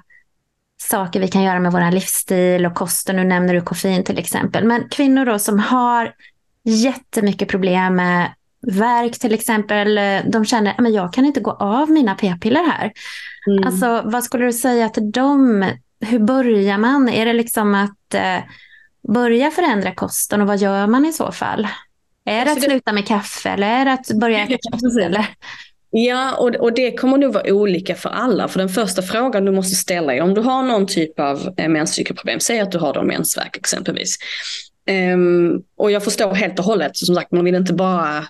saker vi kan göra med vår livsstil och kosten. Nu nämner du koffein till exempel. Men kvinnor då som har jättemycket problem med verk till exempel. De känner att jag kan inte gå av mina p-piller här. Mm. Alltså, vad skulle du säga till dem? Hur börjar man? Är det liksom att eh, börja förändra kosten och vad gör man i så fall? Är det att sluta med kaffe eller är det att börja äta kött? Ja, och, och det kommer nog vara olika för alla. För den första frågan du måste ställa är om du har någon typ av eh, menscykelproblem, säg att du har då mensvärk exempelvis. Um, och jag förstår helt och hållet, som sagt, man vill inte bara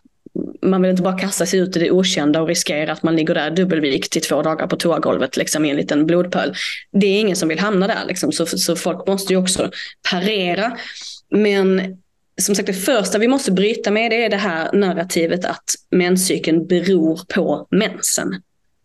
man vill inte bara kasta sig ut i det okända och riskera att man ligger där dubbelvikt i två dagar på toagolvet liksom, i en liten blodpöl. Det är ingen som vill hamna där, liksom, så, så folk måste ju också parera. Men som sagt, det första vi måste bryta med det är det här narrativet att menscykeln beror på mensen.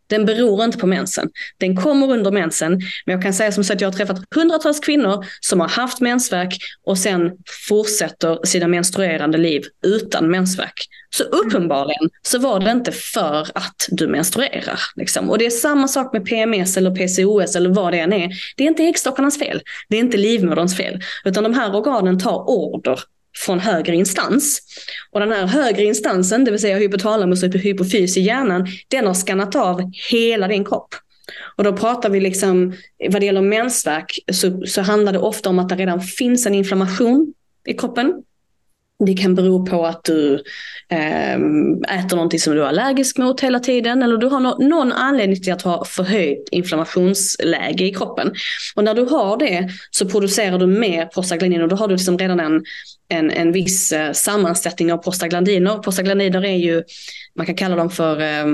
Den beror inte på mensen. Den kommer under mensen. Men jag kan säga som så att jag har träffat hundratals kvinnor som har haft mensvärk och sen fortsätter sina menstruerande liv utan mensvärk. Så uppenbarligen så var det inte för att du menstruerar. Liksom. Och det är samma sak med PMS eller PCOS eller vad det än är. Det är inte äggstockarnas fel. Det är inte livmoderns fel. Utan de här organen tar order från högre instans. Och den här högre instansen, det vill säga hypotalamus och hypofys i hjärnan, den har skannat av hela din kropp. Och då pratar vi liksom, vad det gäller mensvärk så, så handlar det ofta om att det redan finns en inflammation i kroppen. Det kan bero på att du ehm, äter någonting som du är allergisk mot hela tiden eller du har någon anledning till att ha förhöjt inflammationsläge i kroppen. Och när du har det så producerar du mer prostaglandiner och då har du liksom redan en, en, en viss eh, sammansättning av prostaglandiner. Prostaglandiner är ju, man kan kalla dem för eh,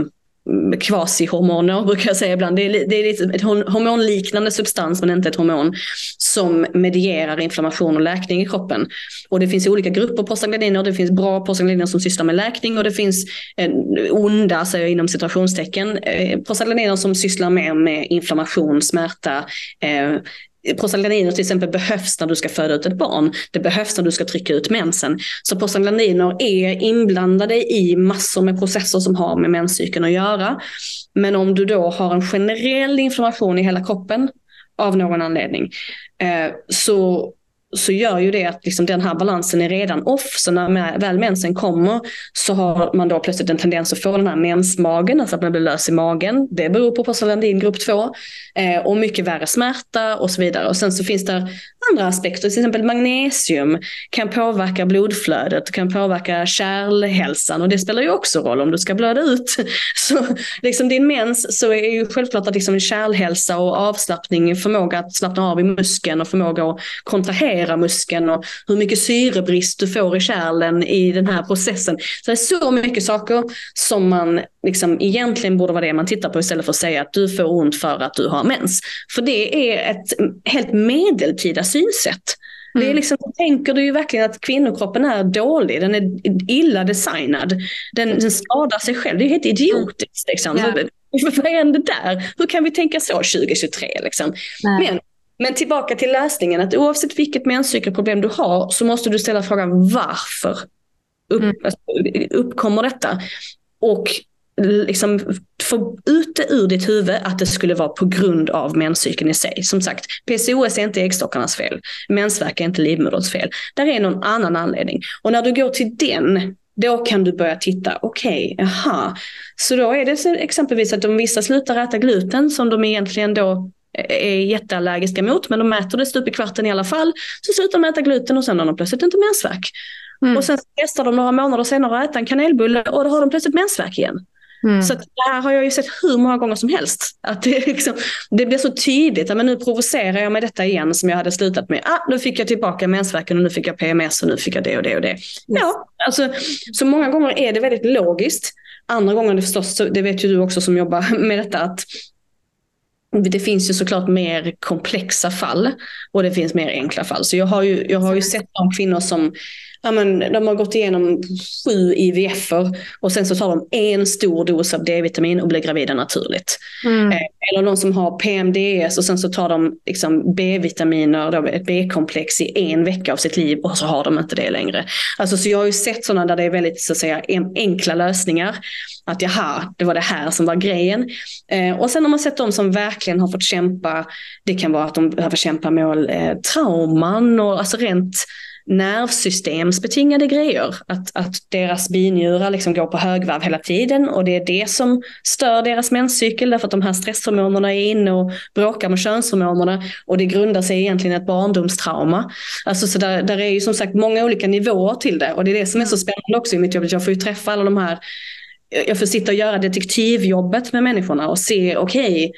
Mm, kvasihormoner brukar jag säga ibland. Det är, det är lite ett hormonliknande substans men inte ett hormon som medierar inflammation och läkning i kroppen. Och det finns olika grupper prostaglandiner. Det finns bra prostaglandiner som sysslar med läkning och det finns eh, onda, säger jag inom situationstecken, eh, prostaglandiner som sysslar mer med inflammation, smärta, eh, prostaglandiner till exempel behövs när du ska föda ut ett barn. Det behövs när du ska trycka ut mensen. Så prostaglandiner är inblandade i massor med processer som har med menscykeln att göra. Men om du då har en generell inflammation i hela kroppen av någon anledning eh, så så gör ju det att liksom den här balansen är redan off. Så när väl mensen kommer så har man då plötsligt en tendens att få den här mensmagen, alltså att man blir lös i magen. Det beror på prostaglandin grupp 2. Eh, och mycket värre smärta och så vidare. Och sen så finns det andra aspekter, till exempel magnesium kan påverka blodflödet, kan påverka kärlhälsan och det spelar ju också roll om du ska blöda ut. Så liksom din mens så är ju självklart att liksom kärlhälsa och avslappning, förmåga att slappna av i muskeln och förmåga att kontrahera muskeln och hur mycket syrebrist du får i kärlen i den här processen. Så det är så mycket saker som man liksom egentligen borde vara det man tittar på istället för att säga att du får ont för att du har mens. För det är ett helt medeltida synsätt. Mm. Det är liksom, tänker du ju verkligen att kvinnokroppen är dålig, den är illa designad, den, den skadar sig själv. Det är helt idiotiskt. Liksom. Yeah. Vad är det där? Hur kan vi tänka så 2023? Liksom? Men, men tillbaka till lösningen, att oavsett vilket menscykelproblem du har så måste du ställa frågan varför upp, mm. Alltså, uppkommer detta? Och liksom få ut det ur ditt huvud att det skulle vara på grund av menscykeln i sig. Som sagt, PCOS är inte äggstockarnas fel. Mensvärk är inte livmoderns fel. Där är någon annan anledning. Och när du går till den, då kan du börja titta, okej, okay, aha. Så då är det exempelvis att om vissa slutar äta gluten som de egentligen då är jätteallergiska mot, men de äter det stup i kvarten i alla fall. Så slutar de äta gluten och sen har de plötsligt inte mensvärk. Mm. Och sen testar de några månader senare att äta en kanelbulle och då har de plötsligt mensvärk igen. Mm. Så det här har jag ju sett hur många gånger som helst. Att det, liksom, det blir så tydligt, men nu provocerar jag med detta igen som jag hade slutat med. Ah, nu fick jag tillbaka mensvärken och nu fick jag PMS och nu fick jag det och det och det. Ja, alltså, så många gånger är det väldigt logiskt. Andra gånger det förstås, det vet ju du också som jobbar med detta, att det finns ju såklart mer komplexa fall och det finns mer enkla fall. Så jag har ju, jag har ju sett de kvinnor som ja, men, de har gått igenom sju IVF-er och sen så tar de en stor dos av D-vitamin och blir gravida naturligt. Mm. Eh, eller de som har PMDS och sen så tar de liksom B-vitaminer, ett B-komplex i en vecka av sitt liv och så har de inte det längre. Alltså, så jag har ju sett sådana där det är väldigt så att säga, enkla lösningar. Att jaha, det var det här som var grejen. Eh, och sen har man sett de som verkligen har fått kämpa. Det kan vara att de behöver kämpa med eh, trauman och alltså rent nervsystemsbetingade grejer. Att, att deras binjurar liksom går på högvarv hela tiden och det är det som stör deras menscykel därför att de här stresshormonerna är inne och bråkar med könshormonerna och det grundar sig egentligen i ett barndomstrauma. Alltså så där, där är ju som sagt många olika nivåer till det och det är det som är så spännande också i mitt jobb. Jag får ju träffa alla de här jag får sitta och göra detektivjobbet med människorna och se, okej, okay,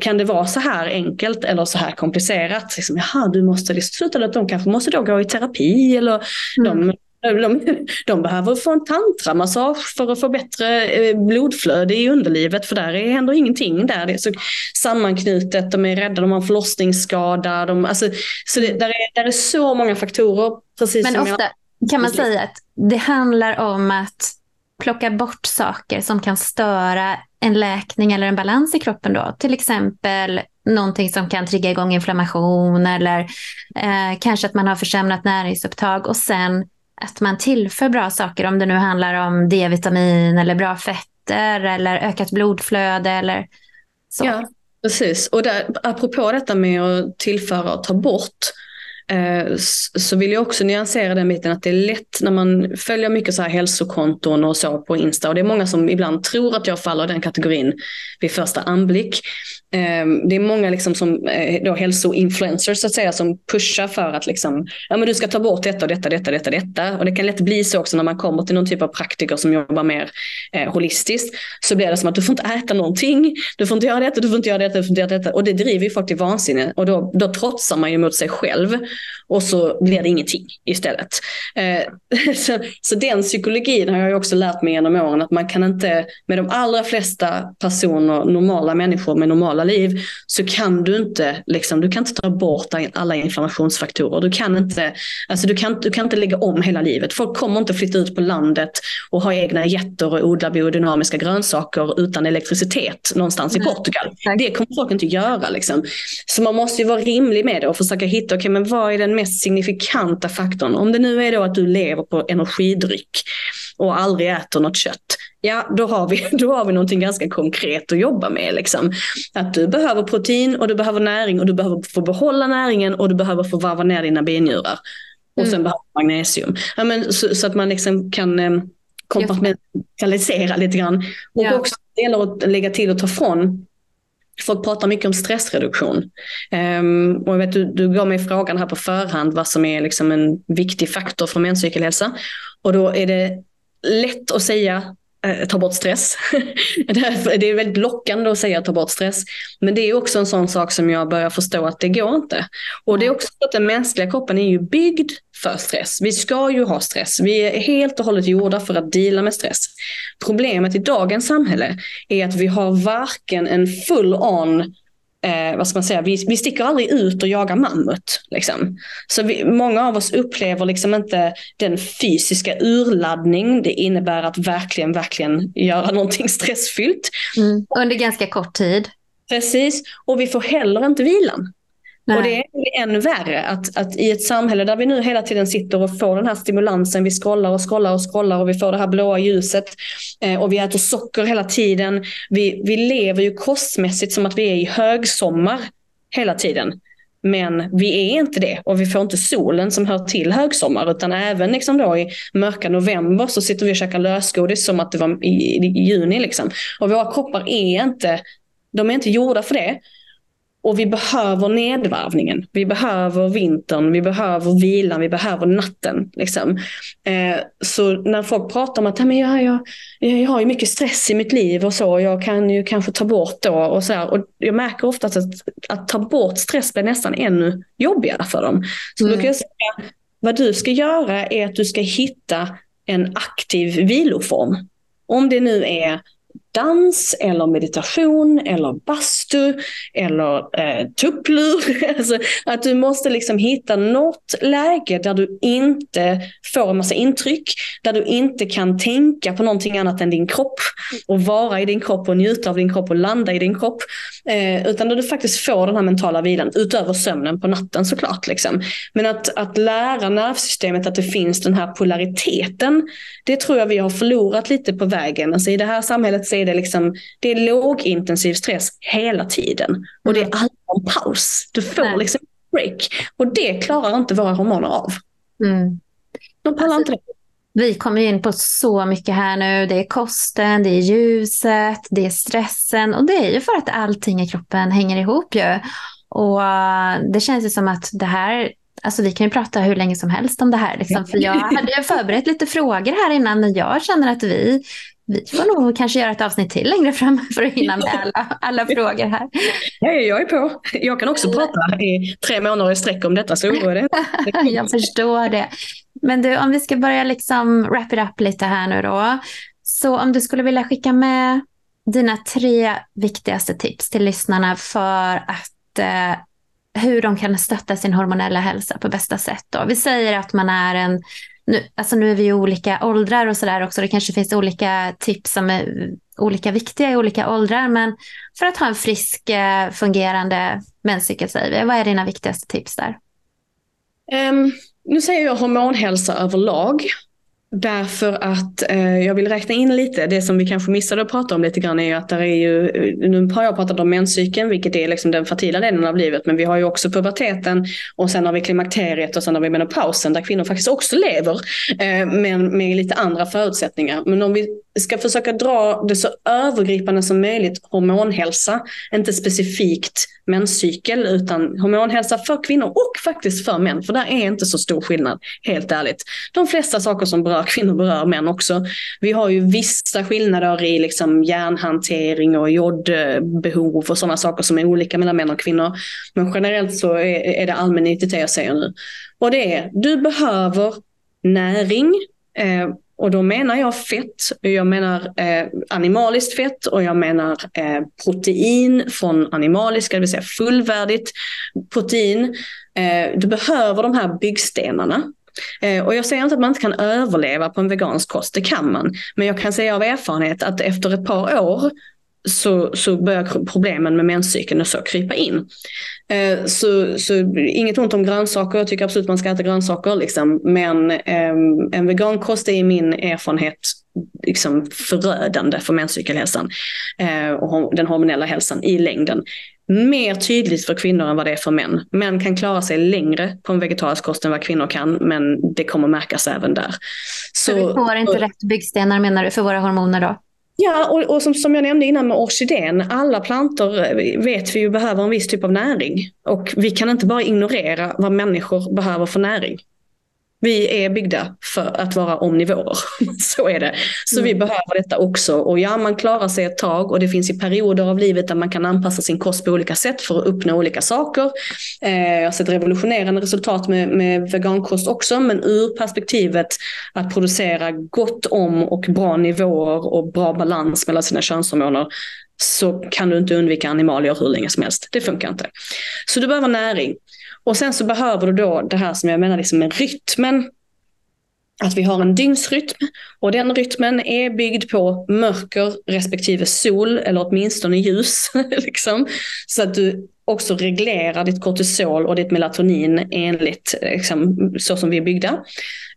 kan det vara så här enkelt eller så här komplicerat? Liksom, jaha, du måste liksom, sluta att de kanske måste då gå i terapi eller mm. de, de, de, behöver få en tantramassage för att få bättre eh, blodflöde i underlivet för där är ändå ingenting där. Det är så sammanknutet, de är rädda, de har en förlossningsskada. De, alltså, så det, där, är, där är så många faktorer. Precis Men ofta jag... kan man säga att det handlar om att plocka bort saker som kan störa en läkning eller en balans i kroppen då. Till exempel någonting som kan trigga igång inflammation eller eh, kanske att man har försämrat näringsupptag och sen att man tillför bra saker om det nu handlar om D-vitamin eller bra fetter eller ökat blodflöde eller så. Ja, precis. Och där, apropå detta med att tillföra och ta bort Eh, så vill jag också nyansera den biten att det är lätt när man följer mycket så här hälsokonton och så på Insta och det är många som ibland tror att jag faller i den kategorin vid första anblick. Ehm, det är många liksom som eh, då hälsoinfluencers så att säga som pushar för att liksom, ja, men du ska ta bort detta och detta, detta, detta, detta. Och det kan lätt bli så också när man kommer till någon typ av praktiker som jobbar mer eh, holistiskt. Så blir det som att du får inte äta någonting, du får inte göra detta, du får inte göra detta, du får inte göra detta. Och det driver ju folk till vansinne. Och då, då trotsar man ju mot sig själv. Och så blir det ingenting istället. Eh, så, så den psykologin har jag också lärt mig genom åren att man kan inte, med de allra flesta personer, normala människor med normala liv så kan du inte, liksom, du kan inte ta bort alla inflammationsfaktorer. Du kan, inte, alltså, du, kan, du kan inte lägga om hela livet. Folk kommer inte flytta ut på landet och ha egna jätter och odla biodynamiska grönsaker utan elektricitet någonstans i Portugal. Det kommer folk inte göra. Liksom. Så man måste ju vara rimlig med det och försöka hitta, okay, men vad är den mest signifikanta faktorn? Om det nu är då att du lever på energidryck och aldrig äter något kött, ja då har vi, då har vi någonting ganska konkret att jobba med. Liksom. Att du behöver protein och du behöver näring och du behöver få behålla näringen och du behöver få varva ner dina benjurar. Och mm. sen behöver du magnesium. Ja, men, så, så, att man liksom kan eh, kompartmentalisera lite grann. Och ja. också det gäller att lägga till och ta från Folk pratar mycket om stressreduktion. Um, och jag vet, du, du gav mig frågan här på förhand vad som är liksom en viktig faktor för menscykelhälsa. Och då är det lätt att säga Eh, ta bort stress. det är väldigt lockande att säga ta bort stress. Men det är också en sån sak som jag börjar förstå att det går inte. Och det är också att den mänskliga kroppen är ju byggd för stress. Vi ska ju ha stress. Vi är helt och hållet gjorda för att dela med stress. Problemet i dagens samhälle är att vi har varken en full on eh, vad ska man säga, vi, vi sticker aldrig ut och jagar mammut. Liksom. Så vi, många av oss upplever liksom inte den fysiska urladdning det innebär att verkligen, verkligen göra någonting stressfyllt. Mm. Under ganska kort tid. Precis, och vi får heller inte vilan. Nej. Och det är ännu värre att, att i ett samhälle där vi nu hela tiden sitter och får den här stimulansen, vi scrollar och scrollar och scrollar och vi får det här blåa ljuset eh, och vi äter socker hela tiden. Vi, vi lever ju kostmässigt som att vi är i högsommar hela tiden. Men vi är inte det och vi får inte solen som hör till högsommar utan även liksom då i mörka november så sitter vi och käkar lösgodis som att det var i, i juni. Liksom. Och våra kroppar är inte, de är inte gjorda för det. Och vi behöver nedvarvningen. Vi behöver vintern, vi behöver vilan, vi behöver natten. Liksom. Eh, så när folk pratar om att men jag, jag, jag har ju mycket stress i mitt liv och så, jag kan ju kanske ta bort då och så här. Och jag märker ofta att, att ta bort stress blir nästan ännu jobbigare för dem. Så mm. då kan jag säga, vad du ska göra är att du ska hitta en aktiv viloform. Om det nu är dans eller meditation eller bastu eller eh, tupplur. alltså, att du måste liksom hitta något läge där du inte får en massa intryck, där du inte kan tänka på någonting annat än din kropp och vara i din kropp och njuta av din kropp och landa i din kropp. Eh, utan där du faktiskt får den här mentala vilan utöver sömnen på natten såklart. Liksom. Men att, att lära nervsystemet att det finns den här polariteten, det tror jag vi har förlorat lite på vägen. Alltså, I det här samhället så är det, liksom, det är lågintensiv stress hela tiden. Och det är mm. aldrig en paus. Du får Nej. liksom break. Och det klarar inte våra hormoner av. Mm. De pallar alltså, inte det. Vi kommer in på så mycket här nu. Det är kosten, det är ljuset, det är stressen och det är ju för att allting i kroppen hänger ihop ju. Och uh, det känns ju som att det här Alltså vi kan ju prata hur länge som helst om det här. Liksom, för jag hade ju förberett lite frågor här innan, men jag känner att vi vi får nog kanske göra ett avsnitt till längre fram för att hinna med alla, alla frågor här. Ja, jag är på. Jag kan också prata i tre månader i sträck om detta, så oroa det Jag förstår det. Men du, om vi ska börja liksom wrap it up lite här nu då. Så om du skulle vilja skicka med dina tre viktigaste tips till lyssnarna för att eh, hur de kan stötta sin hormonella hälsa på bästa sätt. Då. Vi säger att man är en nu, alltså nu är vi ju olika åldrar och sådär också. Det kanske finns olika tips som är olika viktiga i olika åldrar. Men för att ha en frisk, eh, fungerande menscykel, säger vi. Vad är dina viktigaste tips där? Um, nu säger jag hormonhälsa överlag. Därför att eh, jag vill räkna in lite, det som vi kanske missade att prata om lite grann är att där är ju, eh, nu har jag pratat om menscykeln, vilket är liksom den fertila delen av livet, men vi har ju också puberteten och sen har vi klimakteriet och sen har vi menopausen där kvinnor faktiskt också lever, eh, men med lite andra förutsättningar. Men om vi ska försöka dra det så övergripande som möjligt, hormonhälsa, inte specifikt menscykel utan hormonhälsa för kvinnor och faktiskt för män. För där är inte så stor skillnad, helt ärligt. De flesta saker som berör kvinnor berör män också. Vi har ju vissa skillnader i liksom järnhantering och jodbehov och sådana saker som är olika mellan män och kvinnor. Men generellt så är, är det allmängiltigt det jag säger nu. Och det är, du behöver näring, eh, och då menar jag fett, jag menar eh, animaliskt fett och jag menar eh, protein från animaliska, det vill säga fullvärdigt protein. Eh, du behöver de här byggstenarna. Eh, och jag säger inte att man inte kan överleva på en vegansk kost, det kan man. Men jag kan säga av erfarenhet att efter ett par år så, så börjar problemen med menscykeln och så krypa in. Eh, så, så inget ont om grönsaker, jag tycker absolut man ska äta grönsaker. Liksom. Men eh, en vegankost är i min erfarenhet liksom förödande för menscykelhälsan eh, och den hormonella hälsan i längden. Mer tydligt för kvinnor än vad det är för män. Män kan klara sig längre på en vegetarisk kost än vad kvinnor kan, men det kommer märkas även där. Så, så vi får inte rätt byggstenar menar du för våra hormoner då? Ja, och, och som, som jag nämnde innan med orkidén, alla plantor eh, vet vi ju behöver en viss typ av näring. Och vi kan inte bara ignorera vad människor behöver för näring. Vi är byggda för att vara omnivåer. Så är det. Så mm. vi behöver detta också. Och ja, man klarar sig ett tag och det finns ju perioder av livet där man kan anpassa sin kost på olika sätt för att uppnå olika saker. Eh, jag har sett revolutionerande resultat med, med vegankost också, men ur perspektivet att producera gott om och bra nivåer och bra balans mellan sina könshormoner så kan du inte undvika animalier hur länge som helst. Det funkar inte. Så du behöver näring. Och sen så behöver du då det här som jag menar liksom med rytmen. Att vi har en dygnsrytm och den rytmen är byggd på mörker respektive sol eller åtminstone ljus. liksom. Så att du också reglerar ditt kortisol och ditt melatonin enligt eh, liksom, så som vi är byggda.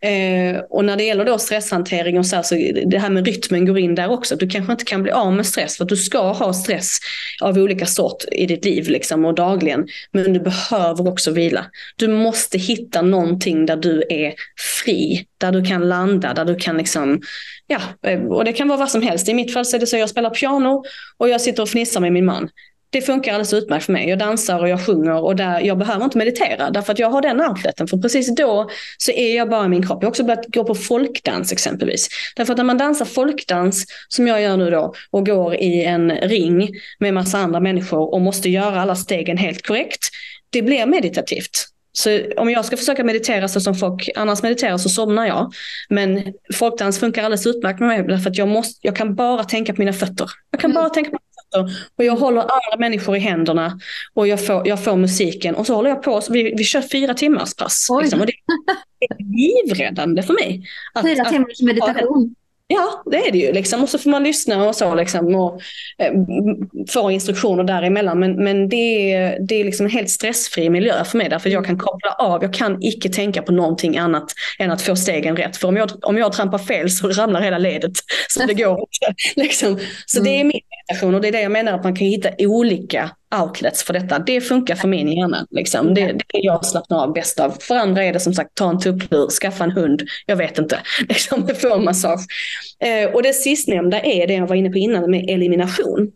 Eh, och när det gäller då stresshantering och så, här, så det här med rytmen går in där också. Du kanske inte kan bli av med stress för att du ska ha stress av olika sort i ditt liv liksom, och dagligen. Men du behöver också vila. Du måste hitta någonting där du är fri, där du kan landa, där du kan liksom Ja, eh, och det kan vara vad som helst. I mitt fall så är det så att jag spelar piano och jag sitter och fnissar med min man det funkar alldeles utmärkt för mig. Jag dansar och jag sjunger och där, jag behöver inte meditera därför att jag har den outleten. För precis då så är jag bara i min kropp. Jag har också börjat gå på folkdans exempelvis. Därför att när man dansar folkdans, som jag gör nu då, och går i en ring med massa andra människor och måste göra alla stegen helt korrekt, det blir meditativt. Så om jag ska försöka meditera så som folk annars mediterar så somnar jag. Men folkdans funkar alldeles utmärkt med mig därför att jag, måste, jag kan bara tänka på mina fötter. Jag kan mm. bara tänka på fötter och jag håller andra människor i händerna och jag får, jag får musiken och så håller jag på. Vi, vi kör fyra timmars pass. Liksom, och det är livräddande för mig. Att, fyra timmars meditation. Ja, det är det ju. Liksom. Och så får man lyssna och så liksom, och eh, få instruktioner däremellan. Men, men det, är, det är liksom en helt stressfri miljö för mig. Därför jag kan koppla av. Jag kan icke tänka på någonting annat än att få stegen rätt. För om jag, om jag trampar fel så ramlar hela ledet. Så det går inte. Liksom. Så det är mm. min meditation och det är det jag menar att man kan hitta olika outlets för detta. Det funkar för min hjärna. Liksom. Det, det är jag slappnar av bäst av. För andra är det som sagt ta en tupplur, skaffa en hund, jag vet inte. Liksom, få en massage. Eh, och det sistnämnda är det jag var inne på innan med elimination.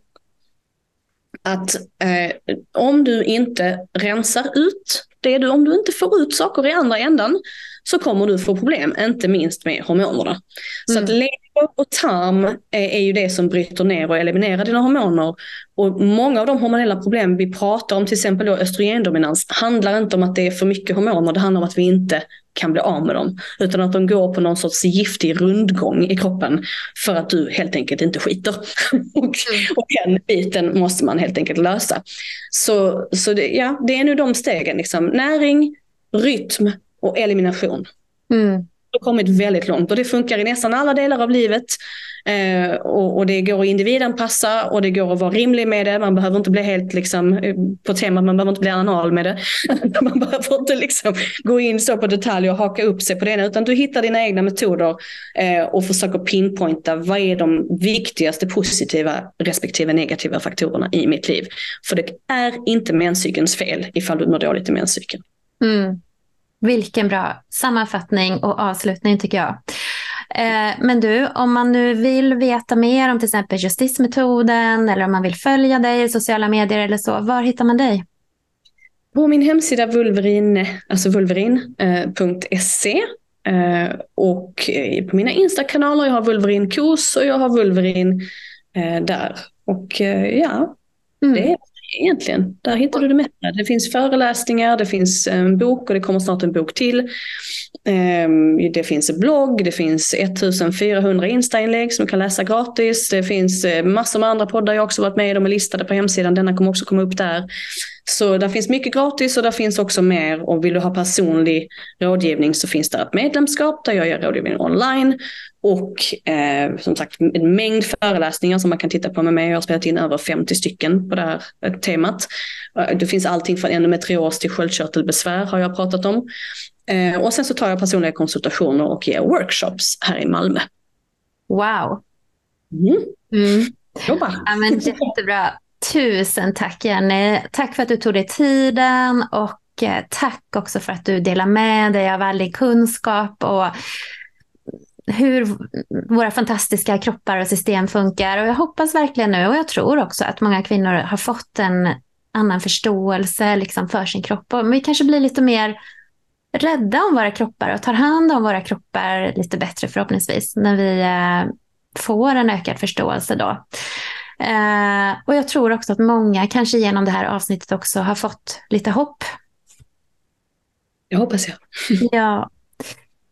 Att eh, om du inte rensar ut det du, om du inte får ut saker i andra ändan så kommer du få problem, inte minst med hormonerna. Mm. Så att lever och tarm är, är, ju det som bryter ner och eliminerar dina hormoner. Och många av de hormonella problem vi pratar om, till exempel då östrogendominans, handlar inte om att det är för mycket hormoner, det handlar om att vi inte kan bli av med dem. Utan att de går på någon sorts giftig rundgång i kroppen för att du helt enkelt inte skiter. och, mm. och den biten måste man helt enkelt lösa. Så, så det, ja, det är nu de stegen. Liksom. Näring, rytm och elimination. Mm har kommit väldigt långt och det funkar i nästan alla delar av livet. Eh, och, och, det går att individanpassa och det går att vara rimlig med det. Man behöver inte bli helt liksom, eh, på temat, man behöver inte bli anal med det. man behöver inte liksom gå in så på detaljer och haka upp sig på det. Utan du hittar dina egna metoder eh, och försöker pinpointa vad är de viktigaste positiva respektive negativa faktorerna i mitt liv. För det är inte menscykelns fel ifall du mår dåligt i menscykeln. Mm. Vilken bra sammanfattning och avslutning tycker jag. Eh, men du, om man nu vill veta mer om till exempel justismetoden eller om man vill följa dig i sociala medier eller så, var hittar man dig? På min hemsida vulverin, alltså vulverin.se eh, eh, och på mina Insta-kanaler, jag har vulverin kos och jag har vulverin där. Och ja, mm. det är egentligen. Där hittar du det mesta. Det finns föreläsningar, det finns en bok och det kommer snart en bok till. Ehm, det finns en blogg, det finns 1400 Insta-inlägg som du kan läsa gratis. Det finns eh, massor med andra poddar jag också varit med i, de är listade på hemsidan. Denna kommer också komma upp där. Så där finns mycket gratis och där finns också mer. Och vill du ha personlig rådgivning så finns det ett medlemskap där jag gör rådgivning online. Och eh, som sagt en mängd föreläsningar som man kan titta på med mig. Jag har spelat in över 50 stycken på det här eh, temat. Eh, det finns allting från endometrios till sköldkörtelbesvär har jag pratat om. Eh, och sen så tar jag personliga konsultationer och ger workshops här i Malmö. Wow. Mm. Mm. Ja, men jättebra. Tusen tack Jenny. Tack för att du tog dig tiden och eh, tack också för att du delar med dig av all din kunskap och hur våra fantastiska kroppar och system funkar. Och jag hoppas verkligen nu, och jag tror också att många kvinnor har fått en annan förståelse liksom för sin kropp. Och vi kanske blir lite mer rädda om våra kroppar och tar hand om våra kroppar lite bättre förhoppningsvis när vi eh, får en ökad förståelse då. Eh, och jag tror också att många kanske genom det här avsnittet också har fått lite hopp. Det hoppas jag. ja.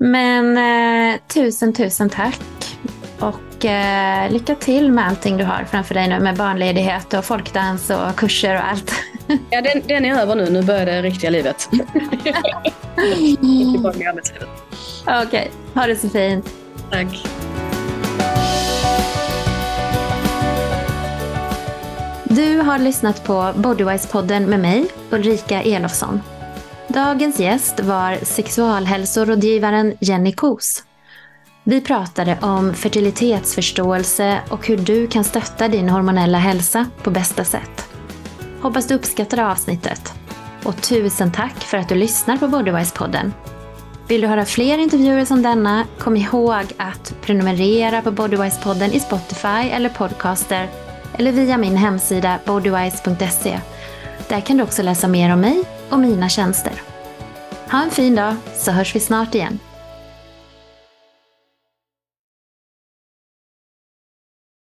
Men eh, tusen, tusen tack. Och eh, lycka till med allting du har framför dig nu med barnledighet och folkdans och kurser och allt. Ja, den, den är över nu. Nu börjar det riktiga livet. Okej, okay. ha det så fint. Tack. Du har lyssnat på Bodywise-podden med mig, Ulrika Elofsson. Dagens gäst var sexualhälsorådgivaren Jenny Kos. Vi pratade om fertilitetsförståelse och hur du kan stötta din hormonella hälsa på bästa sätt. Hoppas du uppskattade avsnittet. Och tusen tack för att du lyssnar på Bodywise-podden. Vill du höra fler intervjuer som denna, kom ihåg att prenumerera på Bodywise-podden i Spotify eller Podcaster eller via min hemsida bodywise.se. Där kan du också läsa mer om mig och mina tjänster. Ha en fin dag så hörs vi snart igen.